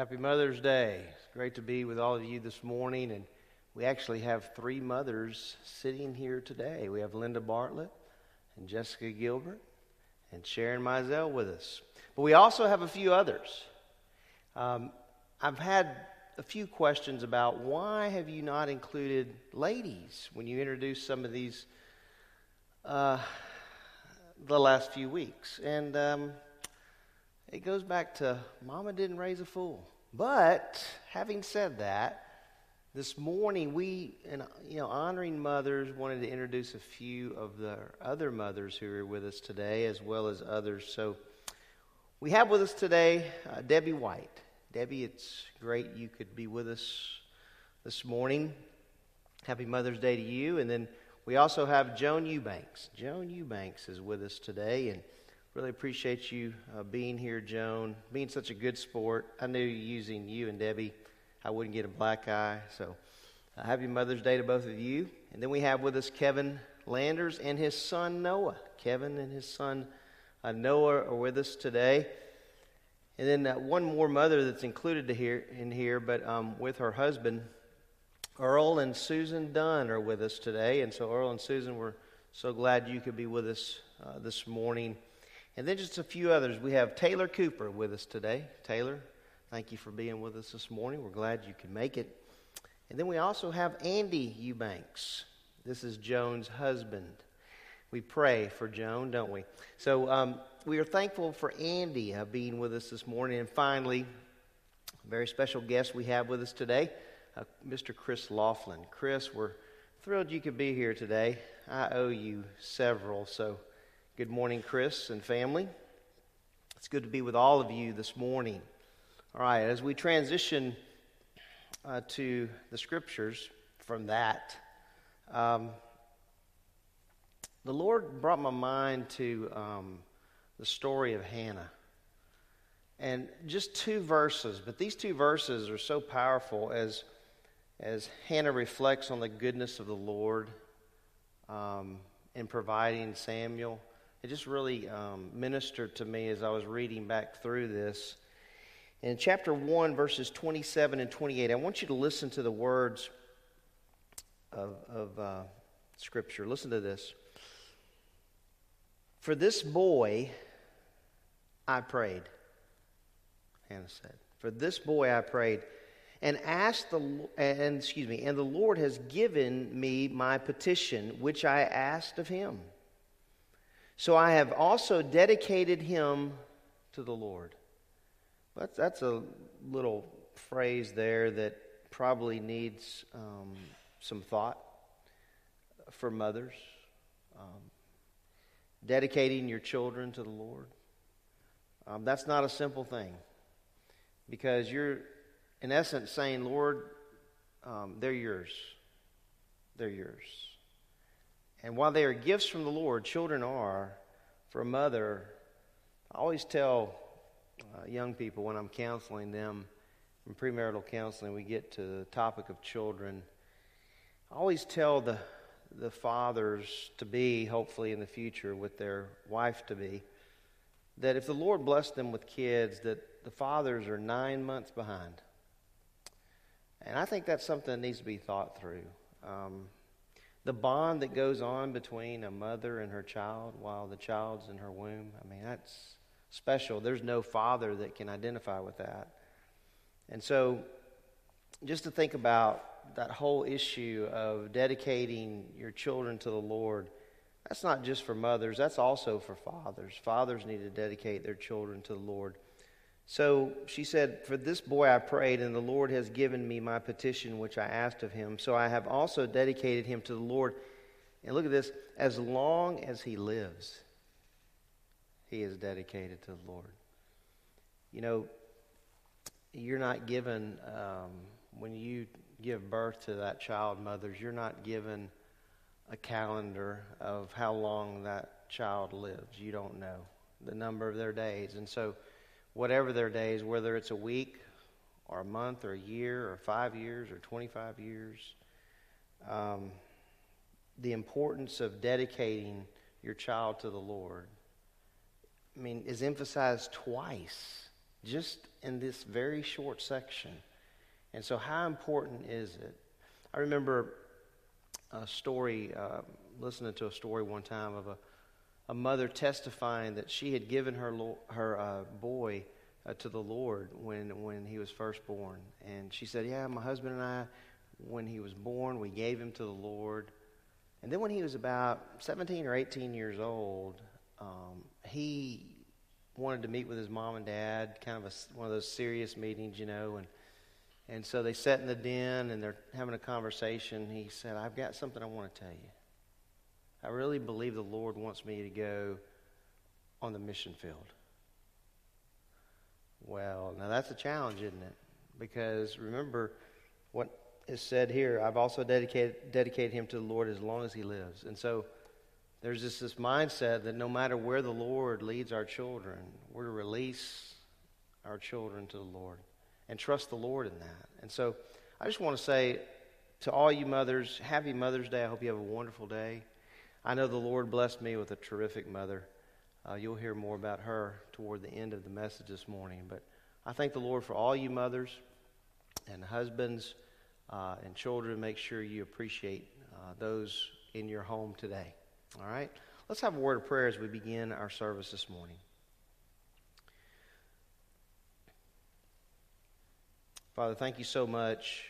Happy Mother's Day. It's great to be with all of you this morning. And we actually have three mothers sitting here today. We have Linda Bartlett and Jessica Gilbert and Sharon Mizell with us. But we also have a few others. Um, I've had a few questions about why have you not included ladies when you introduce some of these uh, the last few weeks. And um, it goes back to Mama didn't raise a fool. But having said that, this morning we, and you know, honoring mothers, wanted to introduce a few of the other mothers who are with us today, as well as others. So we have with us today uh, Debbie White. Debbie, it's great you could be with us this morning. Happy Mother's Day to you. And then we also have Joan Eubanks. Joan Eubanks is with us today, and Really appreciate you uh, being here, Joan, being such a good sport. I knew using you and Debbie, I wouldn't get a black eye. So uh, happy Mother's Day to both of you. And then we have with us Kevin Landers and his son Noah. Kevin and his son uh, Noah are with us today. And then uh, one more mother that's included here, in here, but um, with her husband, Earl and Susan Dunn are with us today. And so, Earl and Susan, we're so glad you could be with us uh, this morning. And then just a few others. We have Taylor Cooper with us today. Taylor, thank you for being with us this morning. We're glad you could make it. And then we also have Andy Eubanks. This is Joan's husband. We pray for Joan, don't we? So um, we are thankful for Andy uh, being with us this morning. And finally, a very special guest we have with us today, uh, Mr. Chris Laughlin. Chris, we're thrilled you could be here today. I owe you several, so Good morning, Chris and family. It's good to be with all of you this morning. All right, as we transition uh, to the scriptures from that, um, the Lord brought my mind to um, the story of Hannah. And just two verses, but these two verses are so powerful as, as Hannah reflects on the goodness of the Lord um, in providing Samuel it just really um, ministered to me as I was reading back through this. In chapter 1, verses 27 and 28, I want you to listen to the words of, of uh, Scripture. Listen to this. For this boy I prayed, Hannah said. For this boy I prayed and asked the and excuse me and the lord has given me my petition which i asked of him so I have also dedicated him to the Lord. That's, that's a little phrase there that probably needs um, some thought for mothers. Um, dedicating your children to the Lord. Um, that's not a simple thing because you're, in essence, saying, Lord, um, they're yours. They're yours. And while they are gifts from the Lord, children are, for a mother, I always tell uh, young people when I'm counseling them in premarital counseling, we get to the topic of children. I always tell the, the fathers to be, hopefully in the future, with their wife to be, that if the Lord blessed them with kids, that the fathers are nine months behind. And I think that's something that needs to be thought through. Um, the bond that goes on between a mother and her child while the child's in her womb, I mean, that's special. There's no father that can identify with that. And so, just to think about that whole issue of dedicating your children to the Lord, that's not just for mothers, that's also for fathers. Fathers need to dedicate their children to the Lord. So she said, For this boy I prayed, and the Lord has given me my petition which I asked of him. So I have also dedicated him to the Lord. And look at this as long as he lives, he is dedicated to the Lord. You know, you're not given, um, when you give birth to that child, mothers, you're not given a calendar of how long that child lives. You don't know the number of their days. And so, whatever their days, whether it's a week or a month or a year or five years or 25 years. Um, the importance of dedicating your child to the Lord, I mean, is emphasized twice just in this very short section. And so, how important is it? I remember a story, uh, listening to a story one time of a, a mother testifying that she had given her, her uh, boy uh, to the Lord when, when he was first born. And she said, Yeah, my husband and I, when he was born, we gave him to the Lord. And then when he was about 17 or 18 years old, um, he wanted to meet with his mom and dad, kind of a, one of those serious meetings, you know. And, and so they sat in the den and they're having a conversation. He said, I've got something I want to tell you. I really believe the Lord wants me to go on the mission field. Well, now that's a challenge, isn't it? Because remember what is said here I've also dedicated, dedicated him to the Lord as long as he lives. And so there's just this mindset that no matter where the Lord leads our children, we're to release our children to the Lord and trust the Lord in that. And so I just want to say to all you mothers, happy Mother's Day. I hope you have a wonderful day. I know the Lord blessed me with a terrific mother. Uh, you'll hear more about her toward the end of the message this morning. But I thank the Lord for all you mothers and husbands uh, and children. Make sure you appreciate uh, those in your home today. All right? Let's have a word of prayer as we begin our service this morning. Father, thank you so much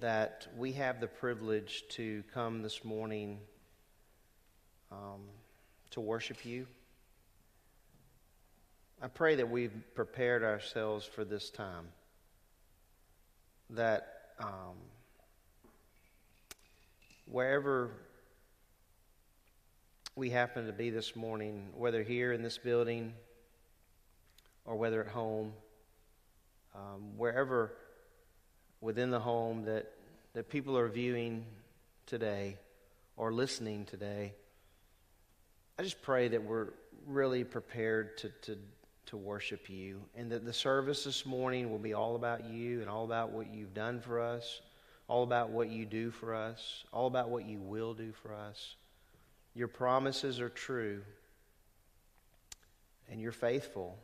that we have the privilege to come this morning um, to worship you. I pray that we've prepared ourselves for this time, that um, wherever we happen to be this morning, whether here in this building or whether at home, um, wherever within the home that, that people are viewing today or listening today, I just pray that we're really prepared to, to, to worship you and that the service this morning will be all about you and all about what you've done for us all about what you do for us, all about what you will do for us. Your promises are true, and you're faithful,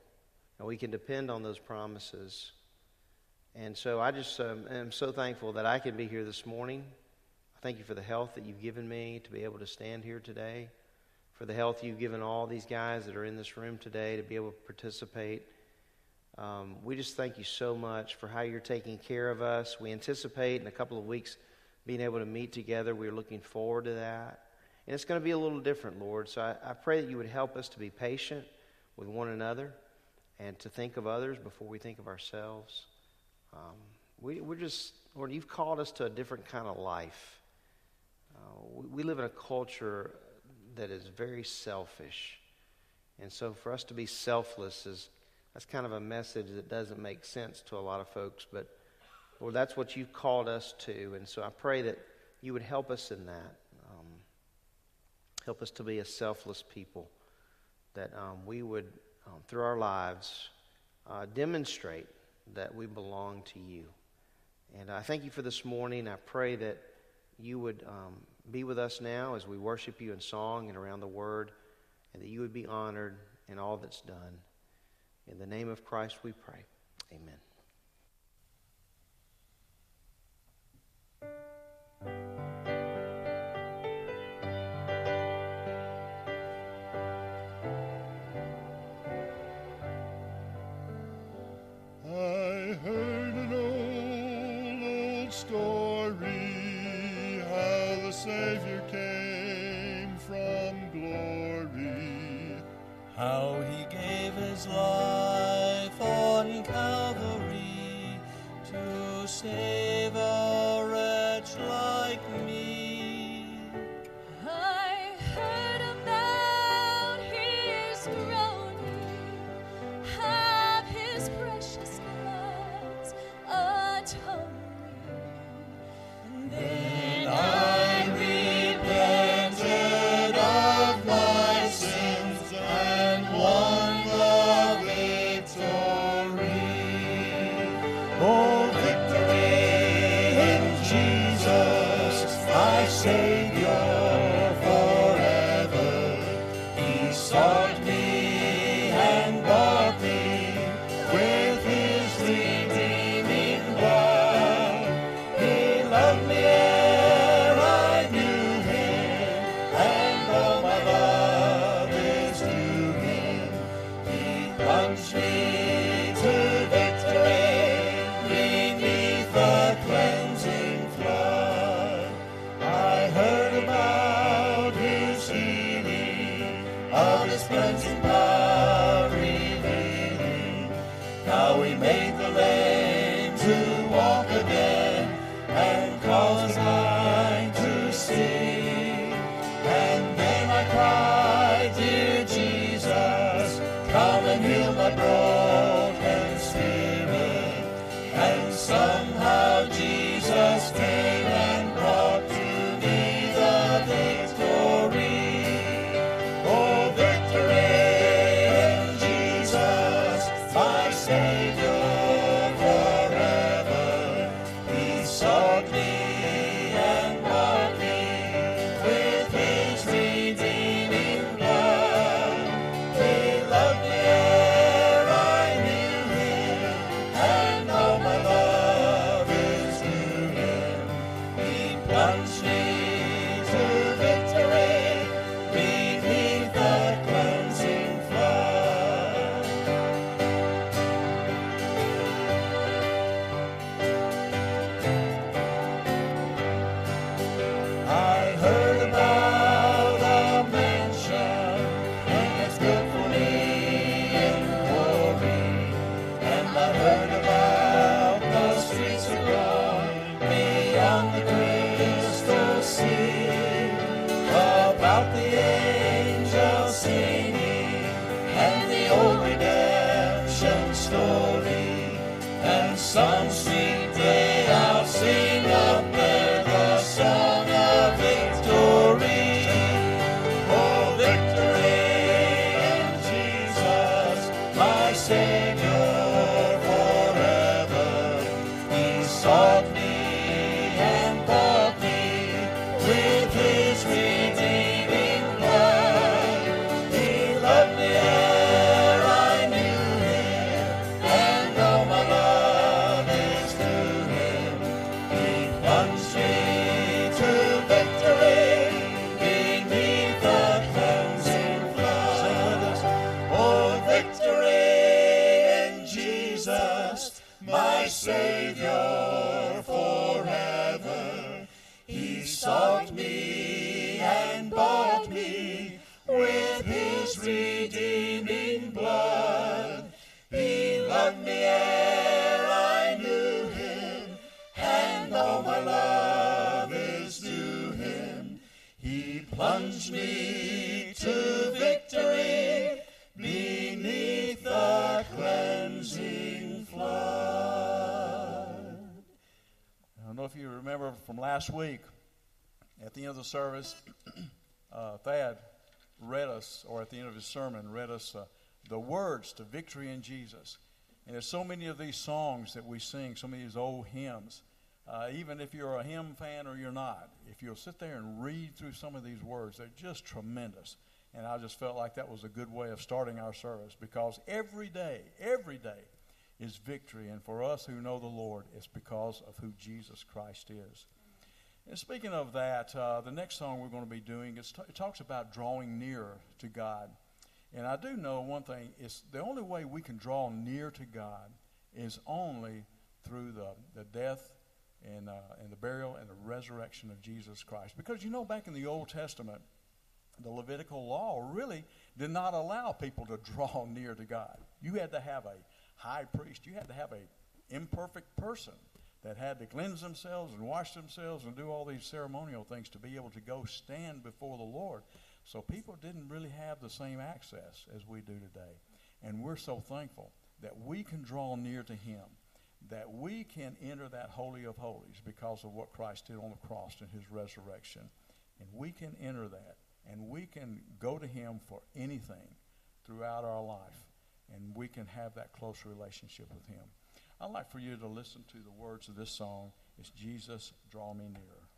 and we can depend on those promises. And so I just um, am so thankful that I can be here this morning. I thank you for the health that you've given me to be able to stand here today, for the health you've given all these guys that are in this room today to be able to participate um, we just thank you so much for how you're taking care of us. We anticipate in a couple of weeks being able to meet together. We're looking forward to that. And it's going to be a little different, Lord. So I, I pray that you would help us to be patient with one another and to think of others before we think of ourselves. Um, we, we're just, Lord, you've called us to a different kind of life. Uh, we, we live in a culture that is very selfish. And so for us to be selfless is that's kind of a message that doesn't make sense to a lot of folks, but Lord, that's what you've called us to. And so I pray that you would help us in that. Um, help us to be a selfless people, that um, we would, um, through our lives, uh, demonstrate that we belong to you. And I thank you for this morning. I pray that you would um, be with us now as we worship you in song and around the word, and that you would be honored in all that's done. In the name of Christ we pray. Amen. Savior came from glory, how he gave his life on Calvary to save a He plunged me to victory beneath the cleansing flood. I don't know if you remember from last week, at the end of the service, uh, Thad read us, or at the end of his sermon, read us uh, the words to Victory in Jesus. And there's so many of these songs that we sing, so many of these old hymns. Uh, even if you're a hymn fan or you're not, if you'll sit there and read through some of these words, they're just tremendous. And I just felt like that was a good way of starting our service because every day, every day is victory. And for us who know the Lord, it's because of who Jesus Christ is. And speaking of that, uh, the next song we're going to be doing is t- it talks about drawing nearer to God. And I do know one thing: is the only way we can draw near to God is only through the, the death and uh, and the burial and the resurrection of Jesus Christ. Because you know, back in the Old Testament, the Levitical law really did not allow people to draw near to God. You had to have a high priest. You had to have an imperfect person that had to cleanse themselves and wash themselves and do all these ceremonial things to be able to go stand before the Lord. So people didn't really have the same access as we do today. And we're so thankful that we can draw near to Him, that we can enter that Holy of Holies because of what Christ did on the cross and His resurrection. And we can enter that, and we can go to Him for anything throughout our life, and we can have that close relationship with Him. I'd like for you to listen to the words of this song. It's Jesus, Draw Me Nearer.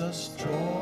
Jesus, draw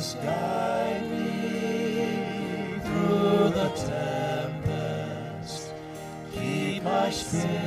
Jesus, guide me through the tempest. Keep my spirit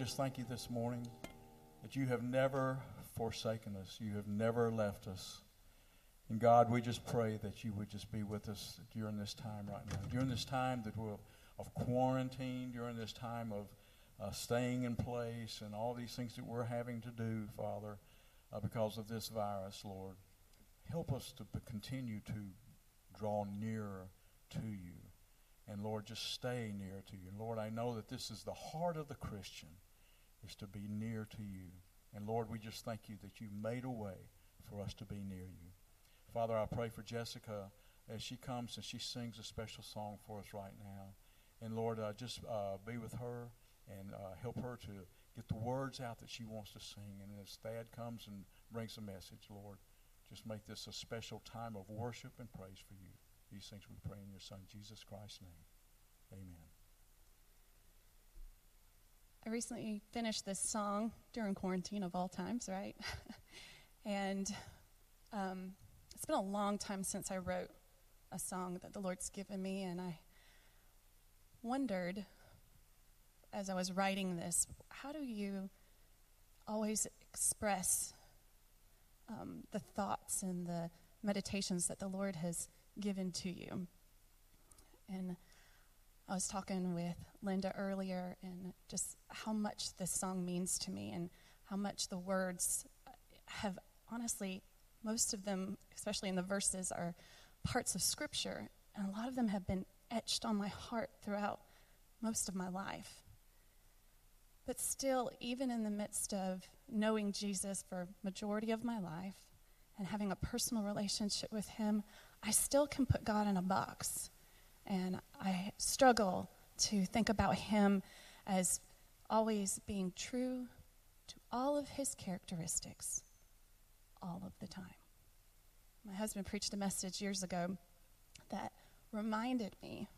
just thank you this morning that you have never forsaken us. You have never left us. And God, we just pray that you would just be with us during this time right now. During this time that we're of quarantine, during this time of uh, staying in place and all these things that we're having to do, Father, uh, because of this virus, Lord. Help us to continue to draw nearer to you. And Lord, just stay near to you. Lord, I know that this is the heart of the Christian, is to be near to you. And Lord, we just thank you that you made a way for us to be near you. Father, I pray for Jessica as she comes and she sings a special song for us right now. And Lord, uh, just uh, be with her and uh, help her to get the words out that she wants to sing. And as Thad comes and brings a message, Lord, just make this a special time of worship and praise for you. These things we pray in your Son, Jesus Christ's name. Amen. I recently finished this song during quarantine of all times, right? and um, it's been a long time since I wrote a song that the Lord's given me, and I wondered as I was writing this, how do you always express um, the thoughts and the meditations that the Lord has given to you? And I was talking with Linda earlier and just how much this song means to me and how much the words have honestly, most of them, especially in the verses, are parts of Scripture. And a lot of them have been etched on my heart throughout most of my life. But still, even in the midst of knowing Jesus for majority of my life and having a personal relationship with him, I still can put God in a box. And I struggle to think about him as always being true to all of his characteristics all of the time. My husband preached a message years ago that reminded me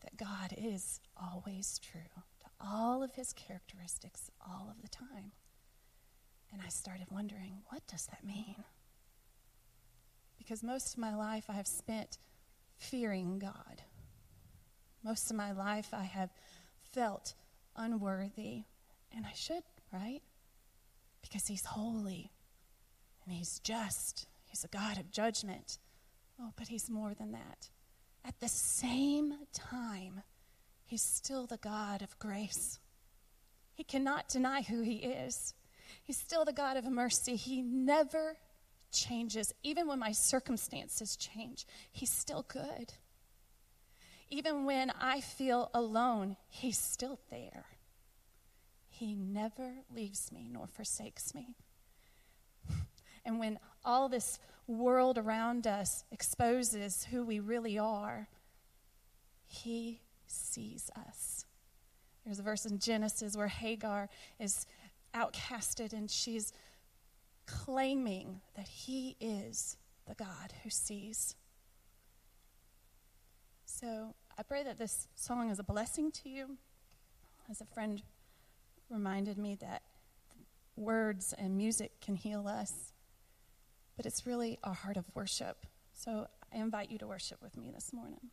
that God is always true to all of his characteristics all of the time. And I started wondering, what does that mean? Because most of my life I have spent fearing God. Most of my life I have felt unworthy, and I should, right? Because He's holy and He's just. He's a God of judgment. Oh, but He's more than that. At the same time, He's still the God of grace. He cannot deny who He is. He's still the God of mercy. He never changes. Even when my circumstances change, He's still good. Even when I feel alone, He's still there. He never leaves me nor forsakes me. And when all this world around us exposes who we really are, He sees us. There's a verse in Genesis where Hagar is outcasted and she's claiming that He is the God who sees. So I pray that this song is a blessing to you. As a friend reminded me that words and music can heal us, but it's really a heart of worship. So I invite you to worship with me this morning.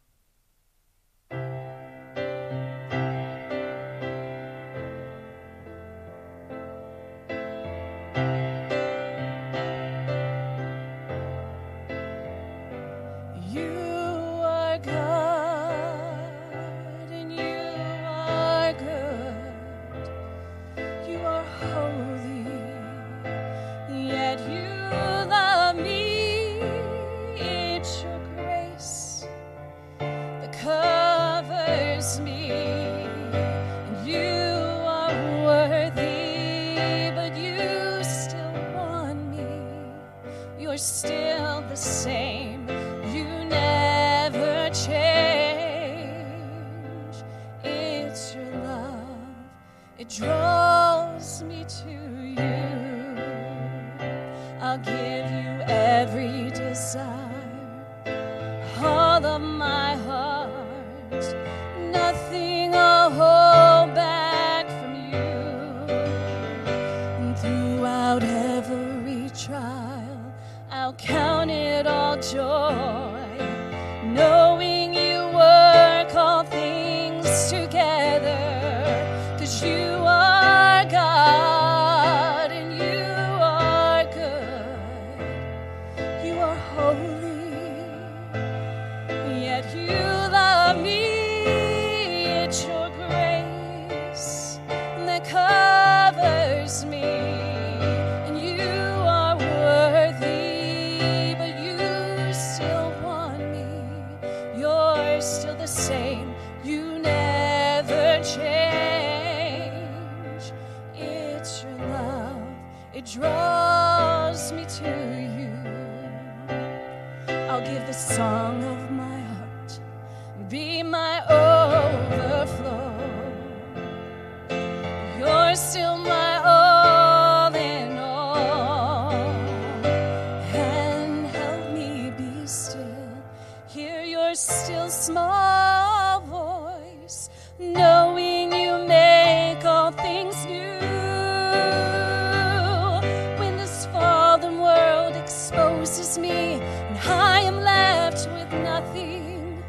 Exposes me, and I am left with nothing,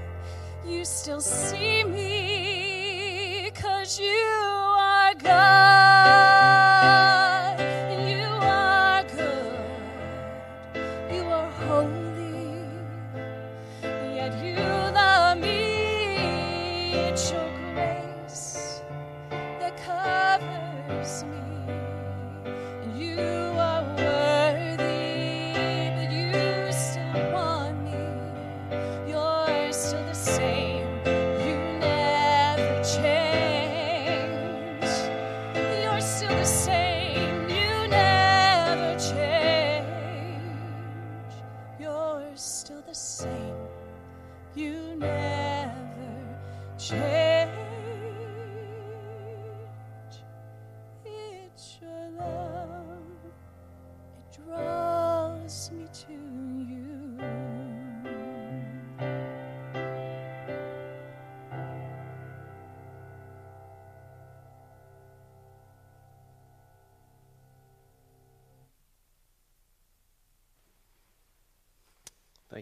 you still see me, cause you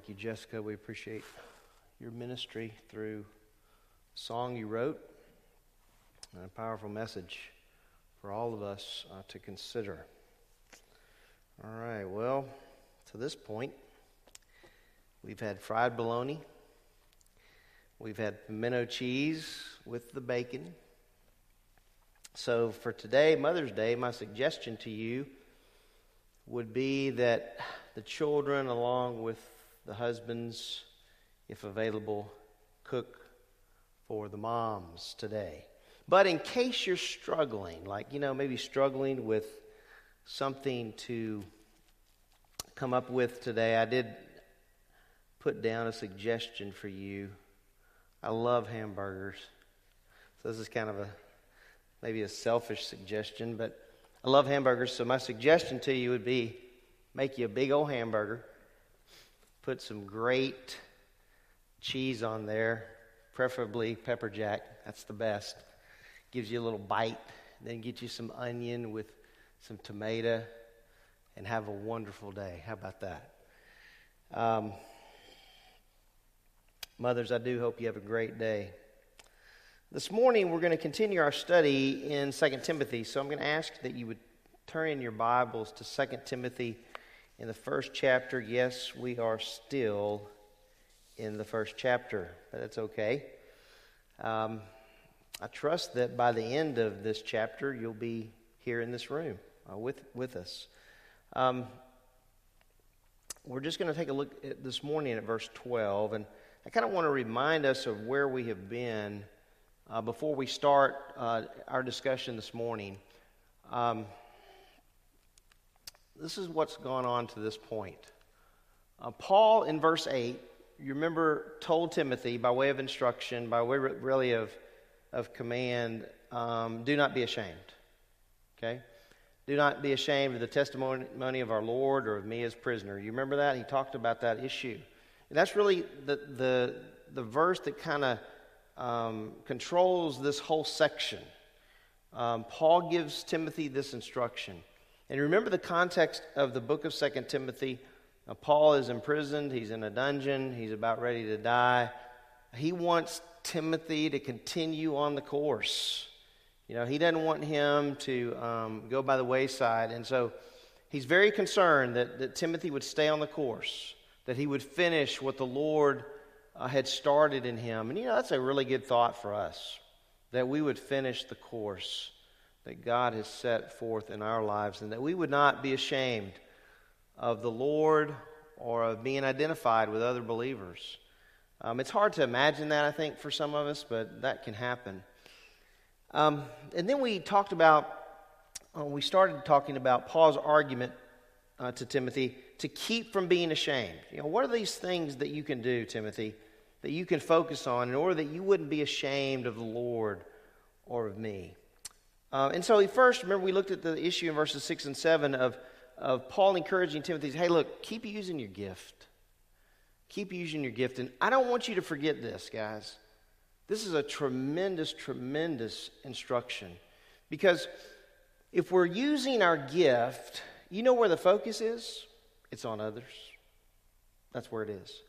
Thank you, Jessica. We appreciate your ministry through the song you wrote and a powerful message for all of us uh, to consider. All right, well, to this point, we've had fried bologna, we've had pimento cheese with the bacon, So for today, Mother's Day, my suggestion to you would be that the children, along with the husbands, if available, cook for the moms today. But in case you're struggling, like, you know, maybe struggling with something to come up with today, I did put down a suggestion for you. I love hamburgers. So this is kind of a maybe a selfish suggestion, but I love hamburgers. So my suggestion to you would be make you a big old hamburger, put some great cheese on there, preferably pepper jack. That's the best. Gives you a little bite. Then get you some onion with some tomato and have a wonderful day. How about that? Um, mothers, I do hope you have a great day. This morning, we're going to continue our study in 2 Timothy. So I'm going to ask that you would turn in your Bibles to 2 Timothy in the first chapter. Yes, we are still in the first chapter, but that's okay. Um, I trust that by the end of this chapter, you'll be here in this room uh, with, with us. Um, we're just going to take a look at this morning at verse 12, and I kind of want to remind us of where we have been uh, before we start uh, our discussion this morning. Um, this is what's gone on to this point. Uh, Paul, in verse 8, you remember, told Timothy by way of instruction, by way really of, of command, um, do not be ashamed. Okay? Do not be ashamed of the testimony of our Lord or of me as prisoner. You remember that? He talked about that issue. And that's really the, the, the verse that kind of um, controls this whole section. Um, Paul gives Timothy this instruction. And remember the context of the book of Second Timothy now, Paul is imprisoned, he's in a dungeon, he's about ready to die. He wants Timothy to continue on the course. You know, he doesn't want him to um, go by the wayside. And so he's very concerned that, that Timothy would stay on the course, that he would finish what the Lord uh, had started in him. And, you know, that's a really good thought for us, that we would finish the course that God has set forth in our lives and that we would not be ashamed of the Lord or of being identified with other believers. Um, it's hard to imagine that, I think, for some of us, but that can happen. Um, and then we talked about, uh, we started talking about Paul's argument uh, to Timothy to keep from being ashamed. You know, what are these things that you can do, Timothy, that you can focus on in order that you wouldn't be ashamed of the Lord or of me? Uh, and so, first, remember, we looked at the issue in verses 6 and 7 of of Paul encouraging Timothy, hey, look, keep using your gift. Keep using your gift. And I don't want you to forget this, guys. This is a tremendous, tremendous instruction. Because if we're using our gift, you know where the focus is? It's on others. That's where it is.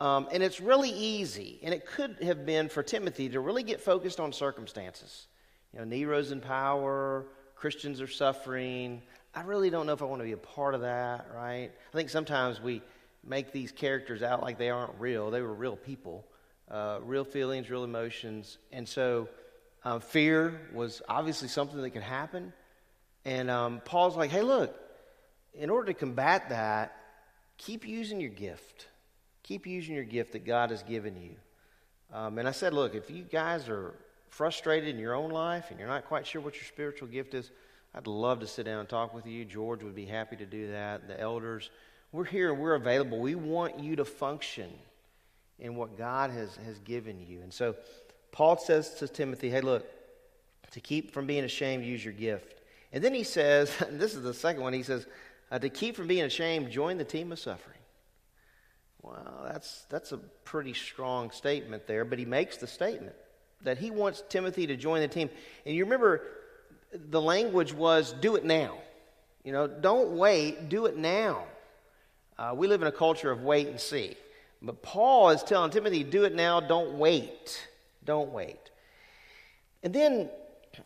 Um, and it's really easy, and it could have been for Timothy to really get focused on circumstances. You know, Nero's in power, Christians are suffering, I really don't know if I want to be a part of that, right? I think sometimes we make these characters out like they aren't real. They were real people, uh, real feelings, real emotions. And so um, fear was obviously something that could happen. And um, Paul's like, hey, look, in order to combat that, keep using your gift. Keep using your gift that God has given you. Um, and I said, look, if you guys are frustrated in your own life and you're not quite sure what your spiritual gift is, I'd love to sit down and talk with you. George would be happy to do that. The elders, we're here and we're available. We want you to function in what God has, has given you. And so Paul says to Timothy, hey, look, to keep from being ashamed, use your gift. And then he says, this is the second one, he says, uh, to keep from being ashamed, join the team of suffering. Well, that's, that's a pretty strong statement there, but he makes the statement that he wants Timothy to join the team. And you remember, the language was do it now. You know, don't wait, do it now. Uh, we live in a culture of wait and see. But Paul is telling Timothy, do it now, don't wait. Don't wait. And then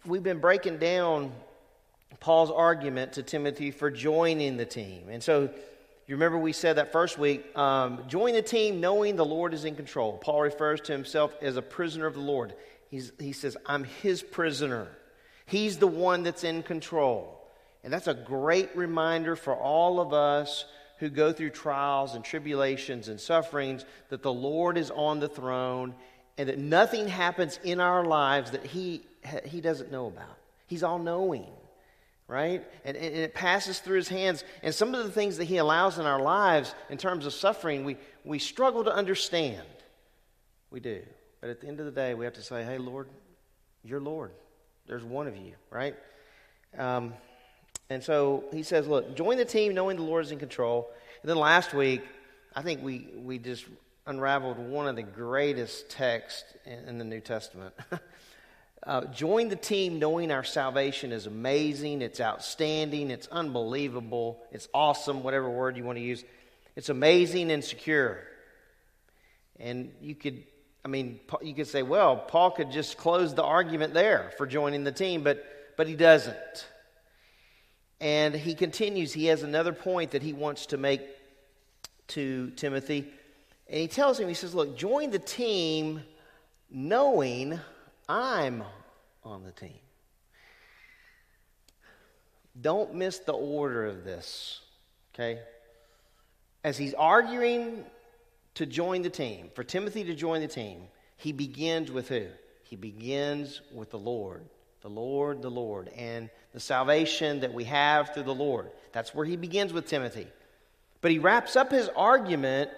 we've been breaking down Paul's argument to Timothy for joining the team. And so you remember we said that first week um, join the team knowing the Lord is in control. Paul refers to himself as a prisoner of the Lord. He's, he says, I'm his prisoner. He's the one that's in control. And that's a great reminder for all of us who go through trials and tribulations and sufferings that the Lord is on the throne and that nothing happens in our lives that He, he doesn't know about. He's all knowing, right? And, and it passes through His hands. And some of the things that He allows in our lives in terms of suffering, we, we struggle to understand. We do. But at the end of the day, we have to say, hey, Lord, you're Lord. There's one of you, right? Um, and so he says, look, join the team knowing the Lord is in control. And then last week, I think we, we just unraveled one of the greatest texts in, in the New Testament. uh, join the team knowing our salvation is amazing, it's outstanding, it's unbelievable, it's awesome, whatever word you want to use. It's amazing and secure. And you could, I mean, you could say, well, Paul could just close the argument there for joining the team, but, but he doesn't. And he continues, he has another point that he wants to make to Timothy. And he tells him, he says, Look, join the team knowing I'm on the team. Don't miss the order of this, okay? As he's arguing to join the team, for Timothy to join the team, he begins with who? He begins with the Lord. The Lord, the Lord, and the salvation that we have through the Lord. That's where he begins with Timothy. But he wraps up his argument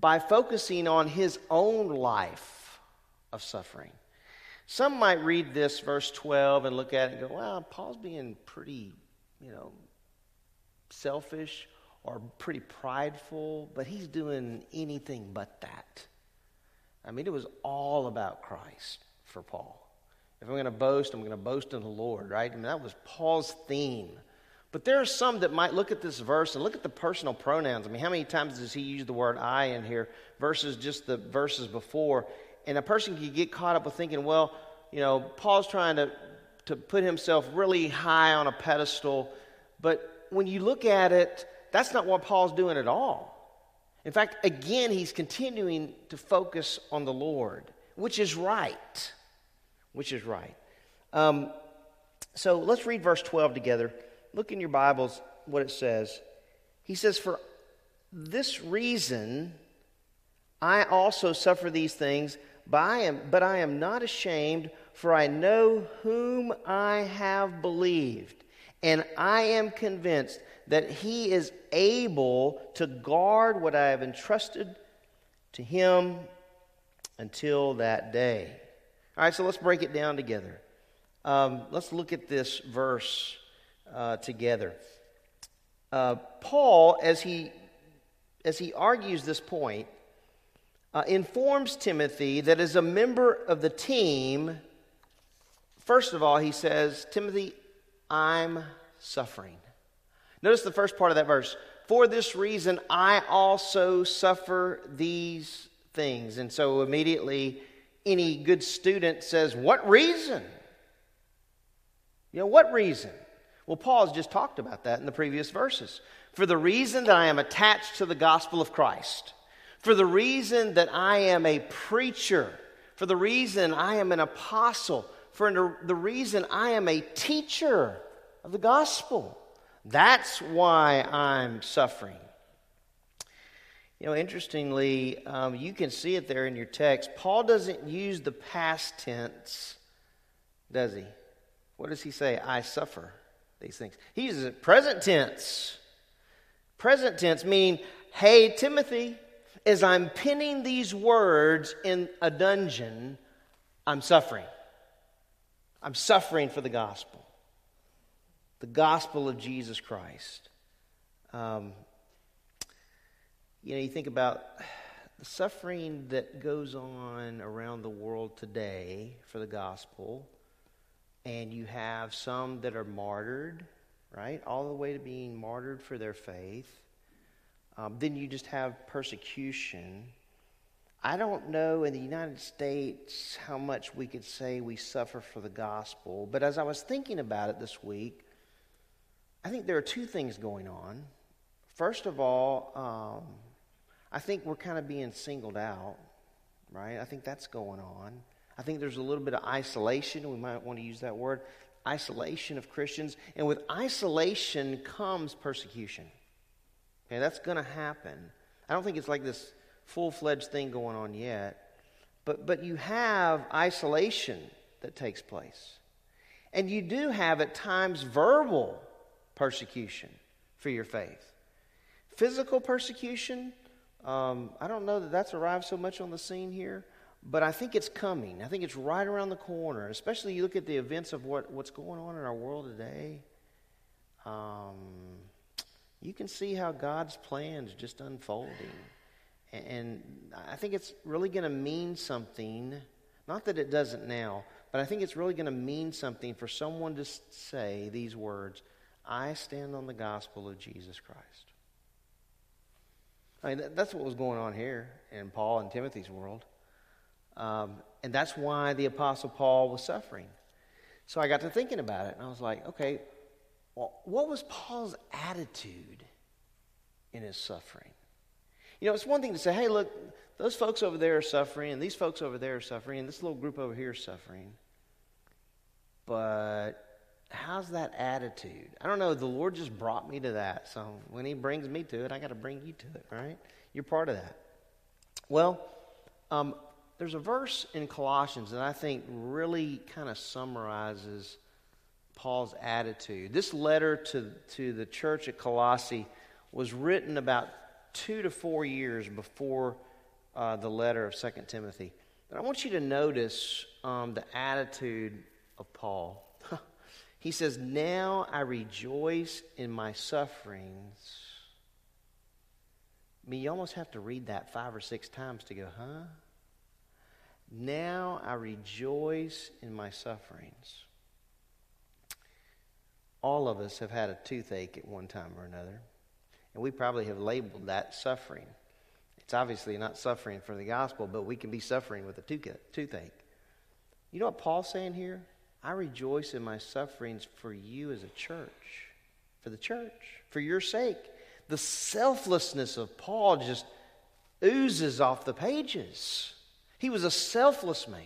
by focusing on his own life of suffering. Some might read this, verse 12, and look at it and go, well, Paul's being pretty, you know, selfish or pretty prideful, but he's doing anything but that. I mean, it was all about Christ for Paul. If I'm going to boast, I'm going to boast in the Lord, right? I mean, that was Paul's theme. But there are some that might look at this verse and look at the personal pronouns. I mean, how many times does he use the word I in here versus just the verses before? And a person can get caught up with thinking, well, you know, Paul's trying to, to put himself really high on a pedestal. But when you look at it, that's not what Paul's doing at all. In fact, again, he's continuing to focus on the Lord, which is right which is right. Um, so let's read verse 12 together. Look in your Bibles what it says. He says, For this reason I also suffer these things, but I am, but I am not ashamed, for I know whom I have believed, and I am convinced that he is able to guard what I have entrusted to him until that day. All right, so let's break it down together. Um, let's look at this verse uh, together. Uh, Paul, as he as he argues this point, uh, informs Timothy that as a member of the team, first of all, he says, Timothy, I'm suffering. Notice the first part of that verse. For this reason, I also suffer these things. And so immediately any good student says, What reason? You know, what reason? Well, Paul has just talked about that in the previous verses. For the reason that I am attached to the gospel of Christ, for the reason that I am a preacher, for the reason I am an apostle, for the reason I am a teacher of the gospel. That's why I'm suffering. You know, interestingly, um, you can see it there in your text. Paul doesn't use the past tense, does he? What does he say? I suffer these things. He uses it present tense. Present tense meaning, hey, Timothy, as I'm penning these words in a dungeon, I'm suffering. I'm suffering for the gospel, the gospel of Jesus Christ. Um, you know, you think about the suffering that goes on around the world today for the gospel, and you have some that are martyred, right? All the way to being martyred for their faith. Um, then you just have persecution. I don't know in the United States how much we could say we suffer for the gospel, but as I was thinking about it this week, I think there are two things going on. First of all, um, I think we're kind of being singled out, right? I think that's going on. I think there's a little bit of isolation. We might want to use that word. isolation of Christians, and with isolation comes persecution. Okay, that's going to happen. I don't think it's like this full fledged thing going on yet, but, but you have isolation that takes place. And you do have at times verbal persecution for your faith. Physical persecution, um, I don't know that that's arrived so much on the scene here, but I think it's coming. I think it's right around the corner, especially you look at the events of what, what's going on in our world today. Um, you can see how God's plans just unfolding. And I think it's really going to mean something. Not that it doesn't now, but I think it's really going to mean something for someone to say these words I stand on the gospel of Jesus Christ. I mean, that's what was going on here in Paul and Timothy's world. Um, and that's why the Apostle Paul was suffering. So I got to thinking about it, and I was like, okay, well, what was Paul's attitude in his suffering? You know, it's one thing to say, hey, look, those folks over there are suffering, and these folks over there are suffering, and this little group over here is suffering. But how's that attitude? I don't know. The Lord just brought me to that. So when He brings me to it, I got to bring you to it, right? You're part of that. Well, um, there's a verse in Colossians that I think really kind of summarizes Paul's attitude. This letter to, to the church at Colossae was written about two to four years before uh, the letter of Second Timothy. But I want you to notice um, the attitude of Paul. he says, Now I rejoice in my sufferings. I mean, you almost have to read that five or six times to go, huh? Now I rejoice in my sufferings. All of us have had a toothache at one time or another. And we probably have labeled that suffering. It's obviously not suffering for the gospel, but we can be suffering with a toothache. You know what Paul's saying here? I rejoice in my sufferings for you as a church, for the church, for your sake. The selflessness of Paul just oozes off the pages. He was a selfless man.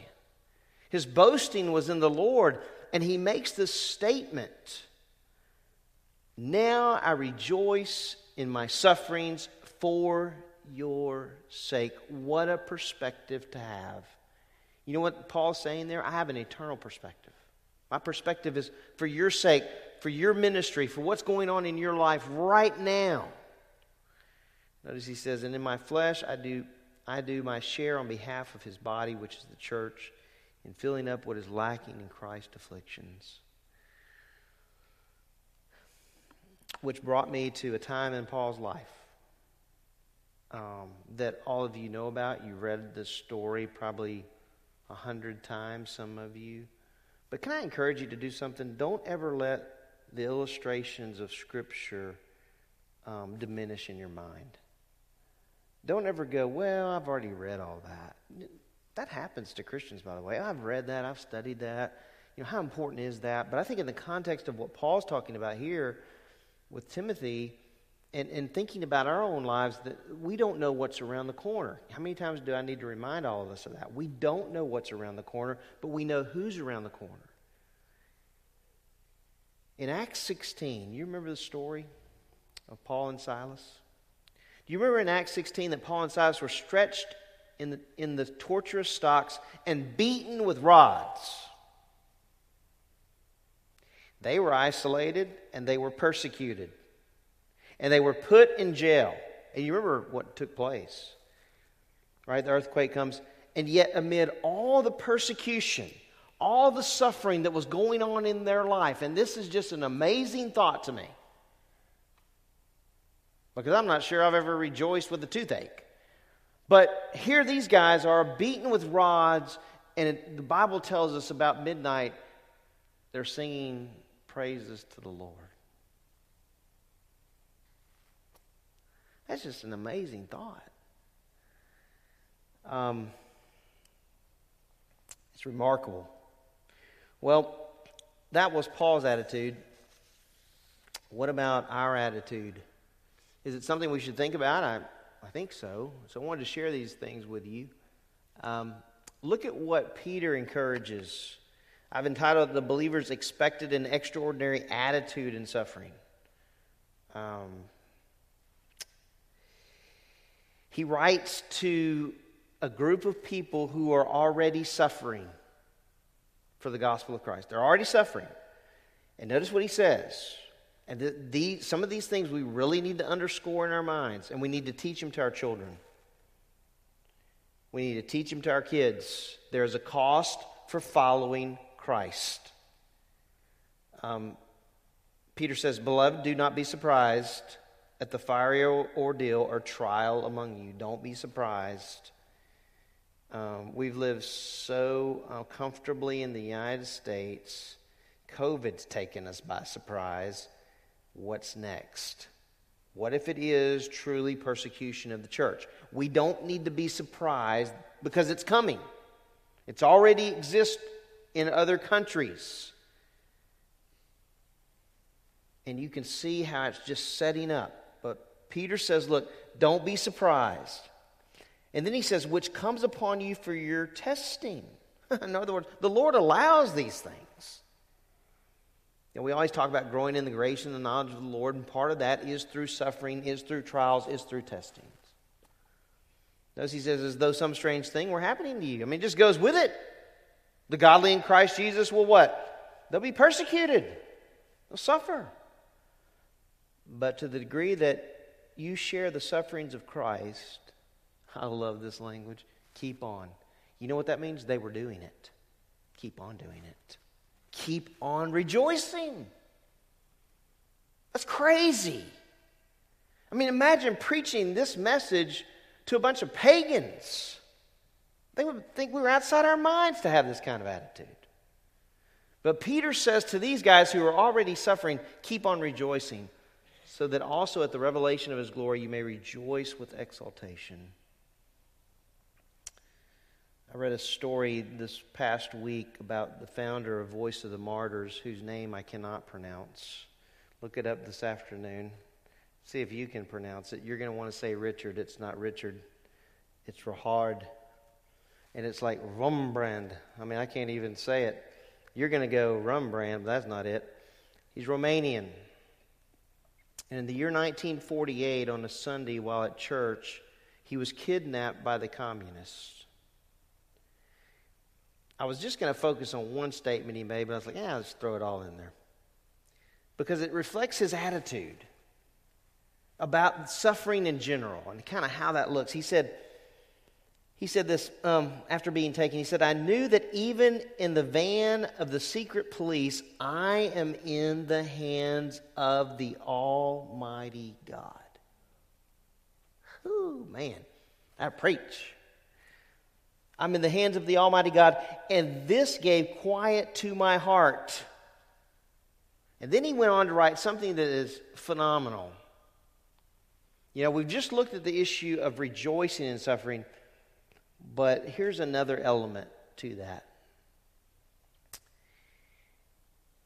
His boasting was in the Lord, and he makes this statement Now I rejoice in my sufferings for your sake. What a perspective to have. You know what Paul's saying there? I have an eternal perspective. My perspective is for your sake, for your ministry, for what's going on in your life right now. Notice he says, And in my flesh I do I do my share on behalf of his body, which is the church, in filling up what is lacking in Christ's afflictions. Which brought me to a time in Paul's life um, that all of you know about. You read the story probably a hundred times, some of you. But can I encourage you to do something? Don't ever let the illustrations of Scripture um, diminish in your mind. Don't ever go, well, I've already read all that. That happens to Christians, by the way. I've read that, I've studied that. You know, how important is that? But I think in the context of what Paul's talking about here, with Timothy and, and thinking about our own lives that we don't know what's around the corner. How many times do I need to remind all of us of that? We don't know what's around the corner, but we know who's around the corner. In Acts 16, you remember the story of Paul and Silas? Do you remember in Acts 16 that Paul and Silas were stretched in the, in the torturous stocks and beaten with rods? They were isolated and they were persecuted. And they were put in jail. And you remember what took place. Right? The earthquake comes. And yet, amid all the persecution, all the suffering that was going on in their life, and this is just an amazing thought to me. Because I'm not sure I've ever rejoiced with a toothache. But here these guys are beaten with rods, and it, the Bible tells us about midnight they're singing praises to the Lord. That's just an amazing thought. Um, it's remarkable. Well, that was Paul's attitude. What about our attitude? Is it something we should think about? I, I think so. So I wanted to share these things with you. Um, look at what Peter encourages I've entitled The Believer's Expected and Extraordinary Attitude in Suffering. Um, he writes to a group of people who are already suffering for the gospel of Christ. They're already suffering. And notice what he says. And the, the, some of these things we really need to underscore in our minds, and we need to teach them to our children. We need to teach them to our kids. There is a cost for following Christ. Um, Peter says, Beloved, do not be surprised at the fiery ordeal or trial among you. Don't be surprised. Um, we've lived so uh, comfortably in the United States. COVID's taken us by surprise. What's next? What if it is truly persecution of the church? We don't need to be surprised because it's coming. It's already exists in other countries. And you can see how it's just setting up. But Peter says, look, don't be surprised. And then he says, which comes upon you for your testing. in other words, the Lord allows these things. And we always talk about growing in the grace and the knowledge of the Lord, and part of that is through suffering, is through trials, is through testings. Notice he says, as though some strange thing were happening to you. I mean, it just goes with it. The godly in Christ Jesus will what? They'll be persecuted, they'll suffer. But to the degree that you share the sufferings of Christ, I love this language, keep on. You know what that means? They were doing it. Keep on doing it. Keep on rejoicing. That's crazy. I mean, imagine preaching this message to a bunch of pagans. They would think we were outside our minds to have this kind of attitude. But Peter says to these guys who are already suffering, keep on rejoicing, so that also at the revelation of his glory you may rejoice with exultation. I read a story this past week about the founder of Voice of the Martyrs, whose name I cannot pronounce. Look it up this afternoon. See if you can pronounce it. You're going to want to say Richard. It's not Richard, it's Rahard. And it's like Rumbrand. I mean, I can't even say it. You're going to go Rumbrand, but that's not it. He's Romanian. And in the year 1948, on a Sunday while at church, he was kidnapped by the communists. I was just going to focus on one statement he made, but I was like, yeah, let's throw it all in there. Because it reflects his attitude about suffering in general and kind of how that looks. He said, he said this um, after being taken. He said, I knew that even in the van of the secret police, I am in the hands of the Almighty God. Ooh, man, I preach. I'm in the hands of the Almighty God, and this gave quiet to my heart. And then he went on to write something that is phenomenal. You know, we've just looked at the issue of rejoicing in suffering, but here's another element to that.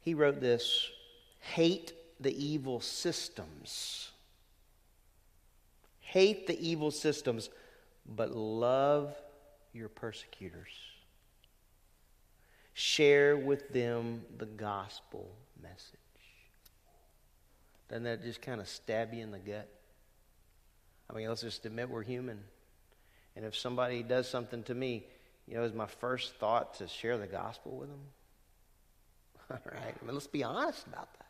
He wrote this hate the evil systems. Hate the evil systems, but love your persecutors. Share with them the gospel message. Doesn't that just kind of stab you in the gut? I mean, let's just admit we're human. And if somebody does something to me, you know, is my first thought to share the gospel with them? All right. I mean, let's be honest about that.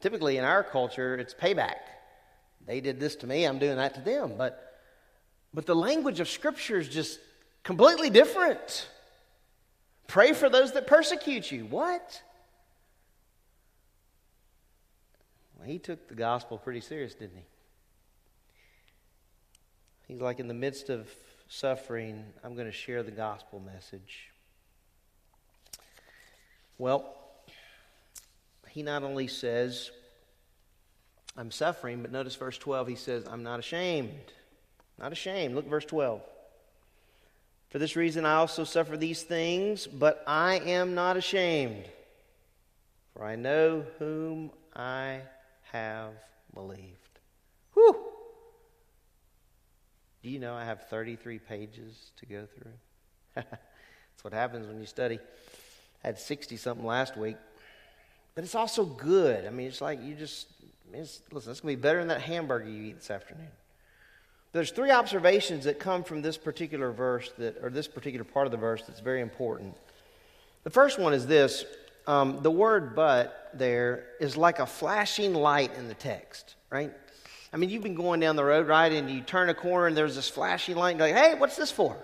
Typically in our culture, it's payback. They did this to me, I'm doing that to them. But but the language of Scripture is just completely different. Pray for those that persecute you. What? Well, he took the gospel pretty serious, didn't he? He's like, in the midst of suffering, I'm going to share the gospel message. Well, he not only says, I'm suffering, but notice verse 12, he says, I'm not ashamed. Not ashamed. Look verse 12. For this reason I also suffer these things, but I am not ashamed, for I know whom I have believed. Whew! Do you know I have 33 pages to go through? That's what happens when you study. I had 60 something last week. But it's also good. I mean, it's like you just, it's, listen, it's going to be better than that hamburger you eat this afternoon. There's three observations that come from this particular verse that, or this particular part of the verse that's very important. The first one is this um, the word but there is like a flashing light in the text, right? I mean, you've been going down the road, right? And you turn a corner and there's this flashing light, and you're like, hey, what's this for?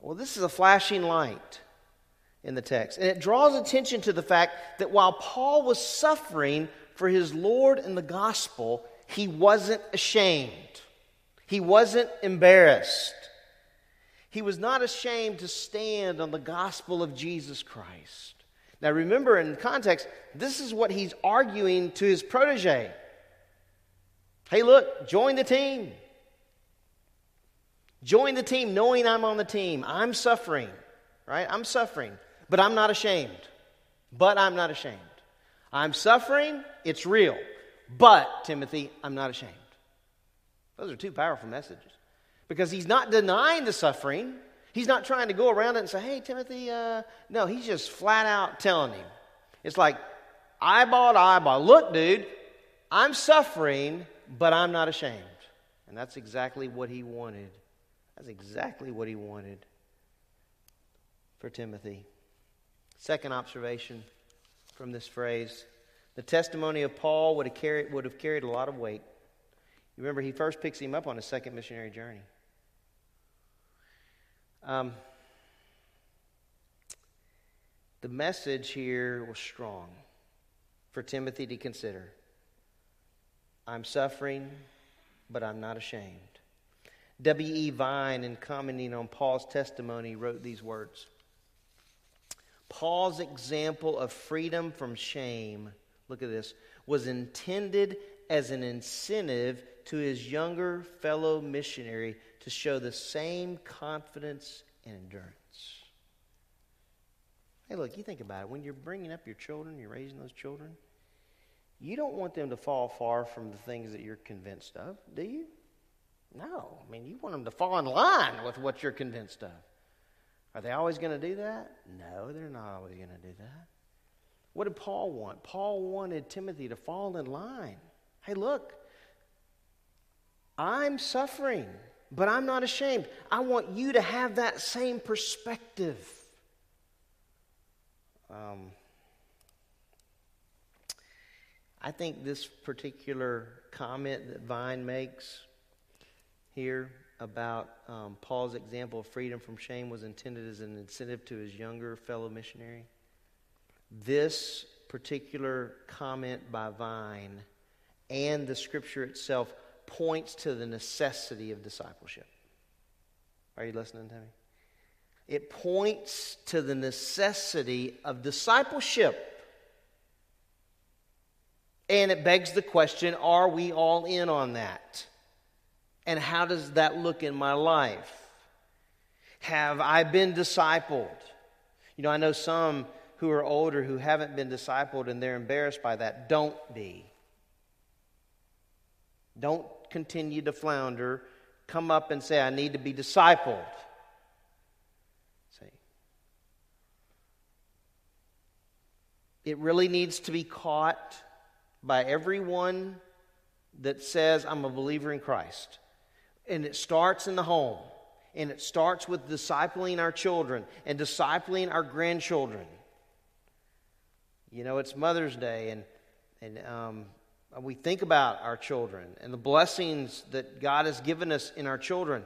Well, this is a flashing light in the text. And it draws attention to the fact that while Paul was suffering for his Lord and the gospel, he wasn't ashamed. He wasn't embarrassed. He was not ashamed to stand on the gospel of Jesus Christ. Now, remember in context, this is what he's arguing to his protege. Hey, look, join the team. Join the team knowing I'm on the team. I'm suffering, right? I'm suffering, but I'm not ashamed. But I'm not ashamed. I'm suffering, it's real. But, Timothy, I'm not ashamed. Those are two powerful messages. Because he's not denying the suffering. He's not trying to go around it and say, hey, Timothy, uh, no, he's just flat out telling him. It's like eyeball to eyeball. Look, dude, I'm suffering, but I'm not ashamed. And that's exactly what he wanted. That's exactly what he wanted for Timothy. Second observation from this phrase the testimony of Paul would have carried, would have carried a lot of weight. You remember, he first picks him up on his second missionary journey. Um, the message here was strong for Timothy to consider. I'm suffering, but I'm not ashamed. W.E. Vine, in commenting on Paul's testimony, wrote these words Paul's example of freedom from shame, look at this, was intended as an incentive to his younger fellow missionary to show the same confidence and endurance. Hey, look, you think about it. When you're bringing up your children, you're raising those children, you don't want them to fall far from the things that you're convinced of, do you? No. I mean, you want them to fall in line with what you're convinced of. Are they always going to do that? No, they're not always going to do that. What did Paul want? Paul wanted Timothy to fall in line. Hey, look, I'm suffering, but I'm not ashamed. I want you to have that same perspective. Um, I think this particular comment that Vine makes here about um, Paul's example of freedom from shame was intended as an incentive to his younger fellow missionary. This particular comment by Vine and the scripture itself points to the necessity of discipleship. Are you listening to me? It points to the necessity of discipleship. And it begs the question are we all in on that? And how does that look in my life? Have I been discipled? You know, I know some who are older who haven't been discipled and they're embarrassed by that. Don't be. Don't continue to flounder. Come up and say, I need to be discipled. See? It really needs to be caught by everyone that says, I'm a believer in Christ. And it starts in the home. And it starts with discipling our children and discipling our grandchildren. You know, it's Mother's Day, and, and um, we think about our children and the blessings that God has given us in our children.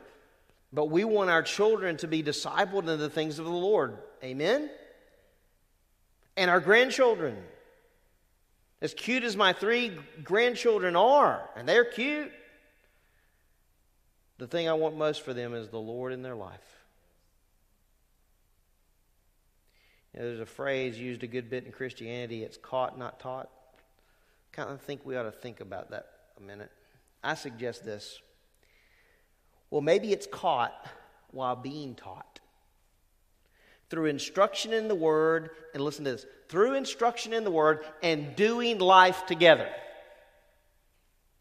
But we want our children to be discipled in the things of the Lord. Amen? And our grandchildren. As cute as my three grandchildren are, and they're cute, the thing I want most for them is the Lord in their life. You know, there's a phrase used a good bit in Christianity it's caught, not taught I kind of think we ought to think about that a minute. I suggest this. Well, maybe it's caught while being taught. Through instruction in the Word, and listen to this through instruction in the Word and doing life together.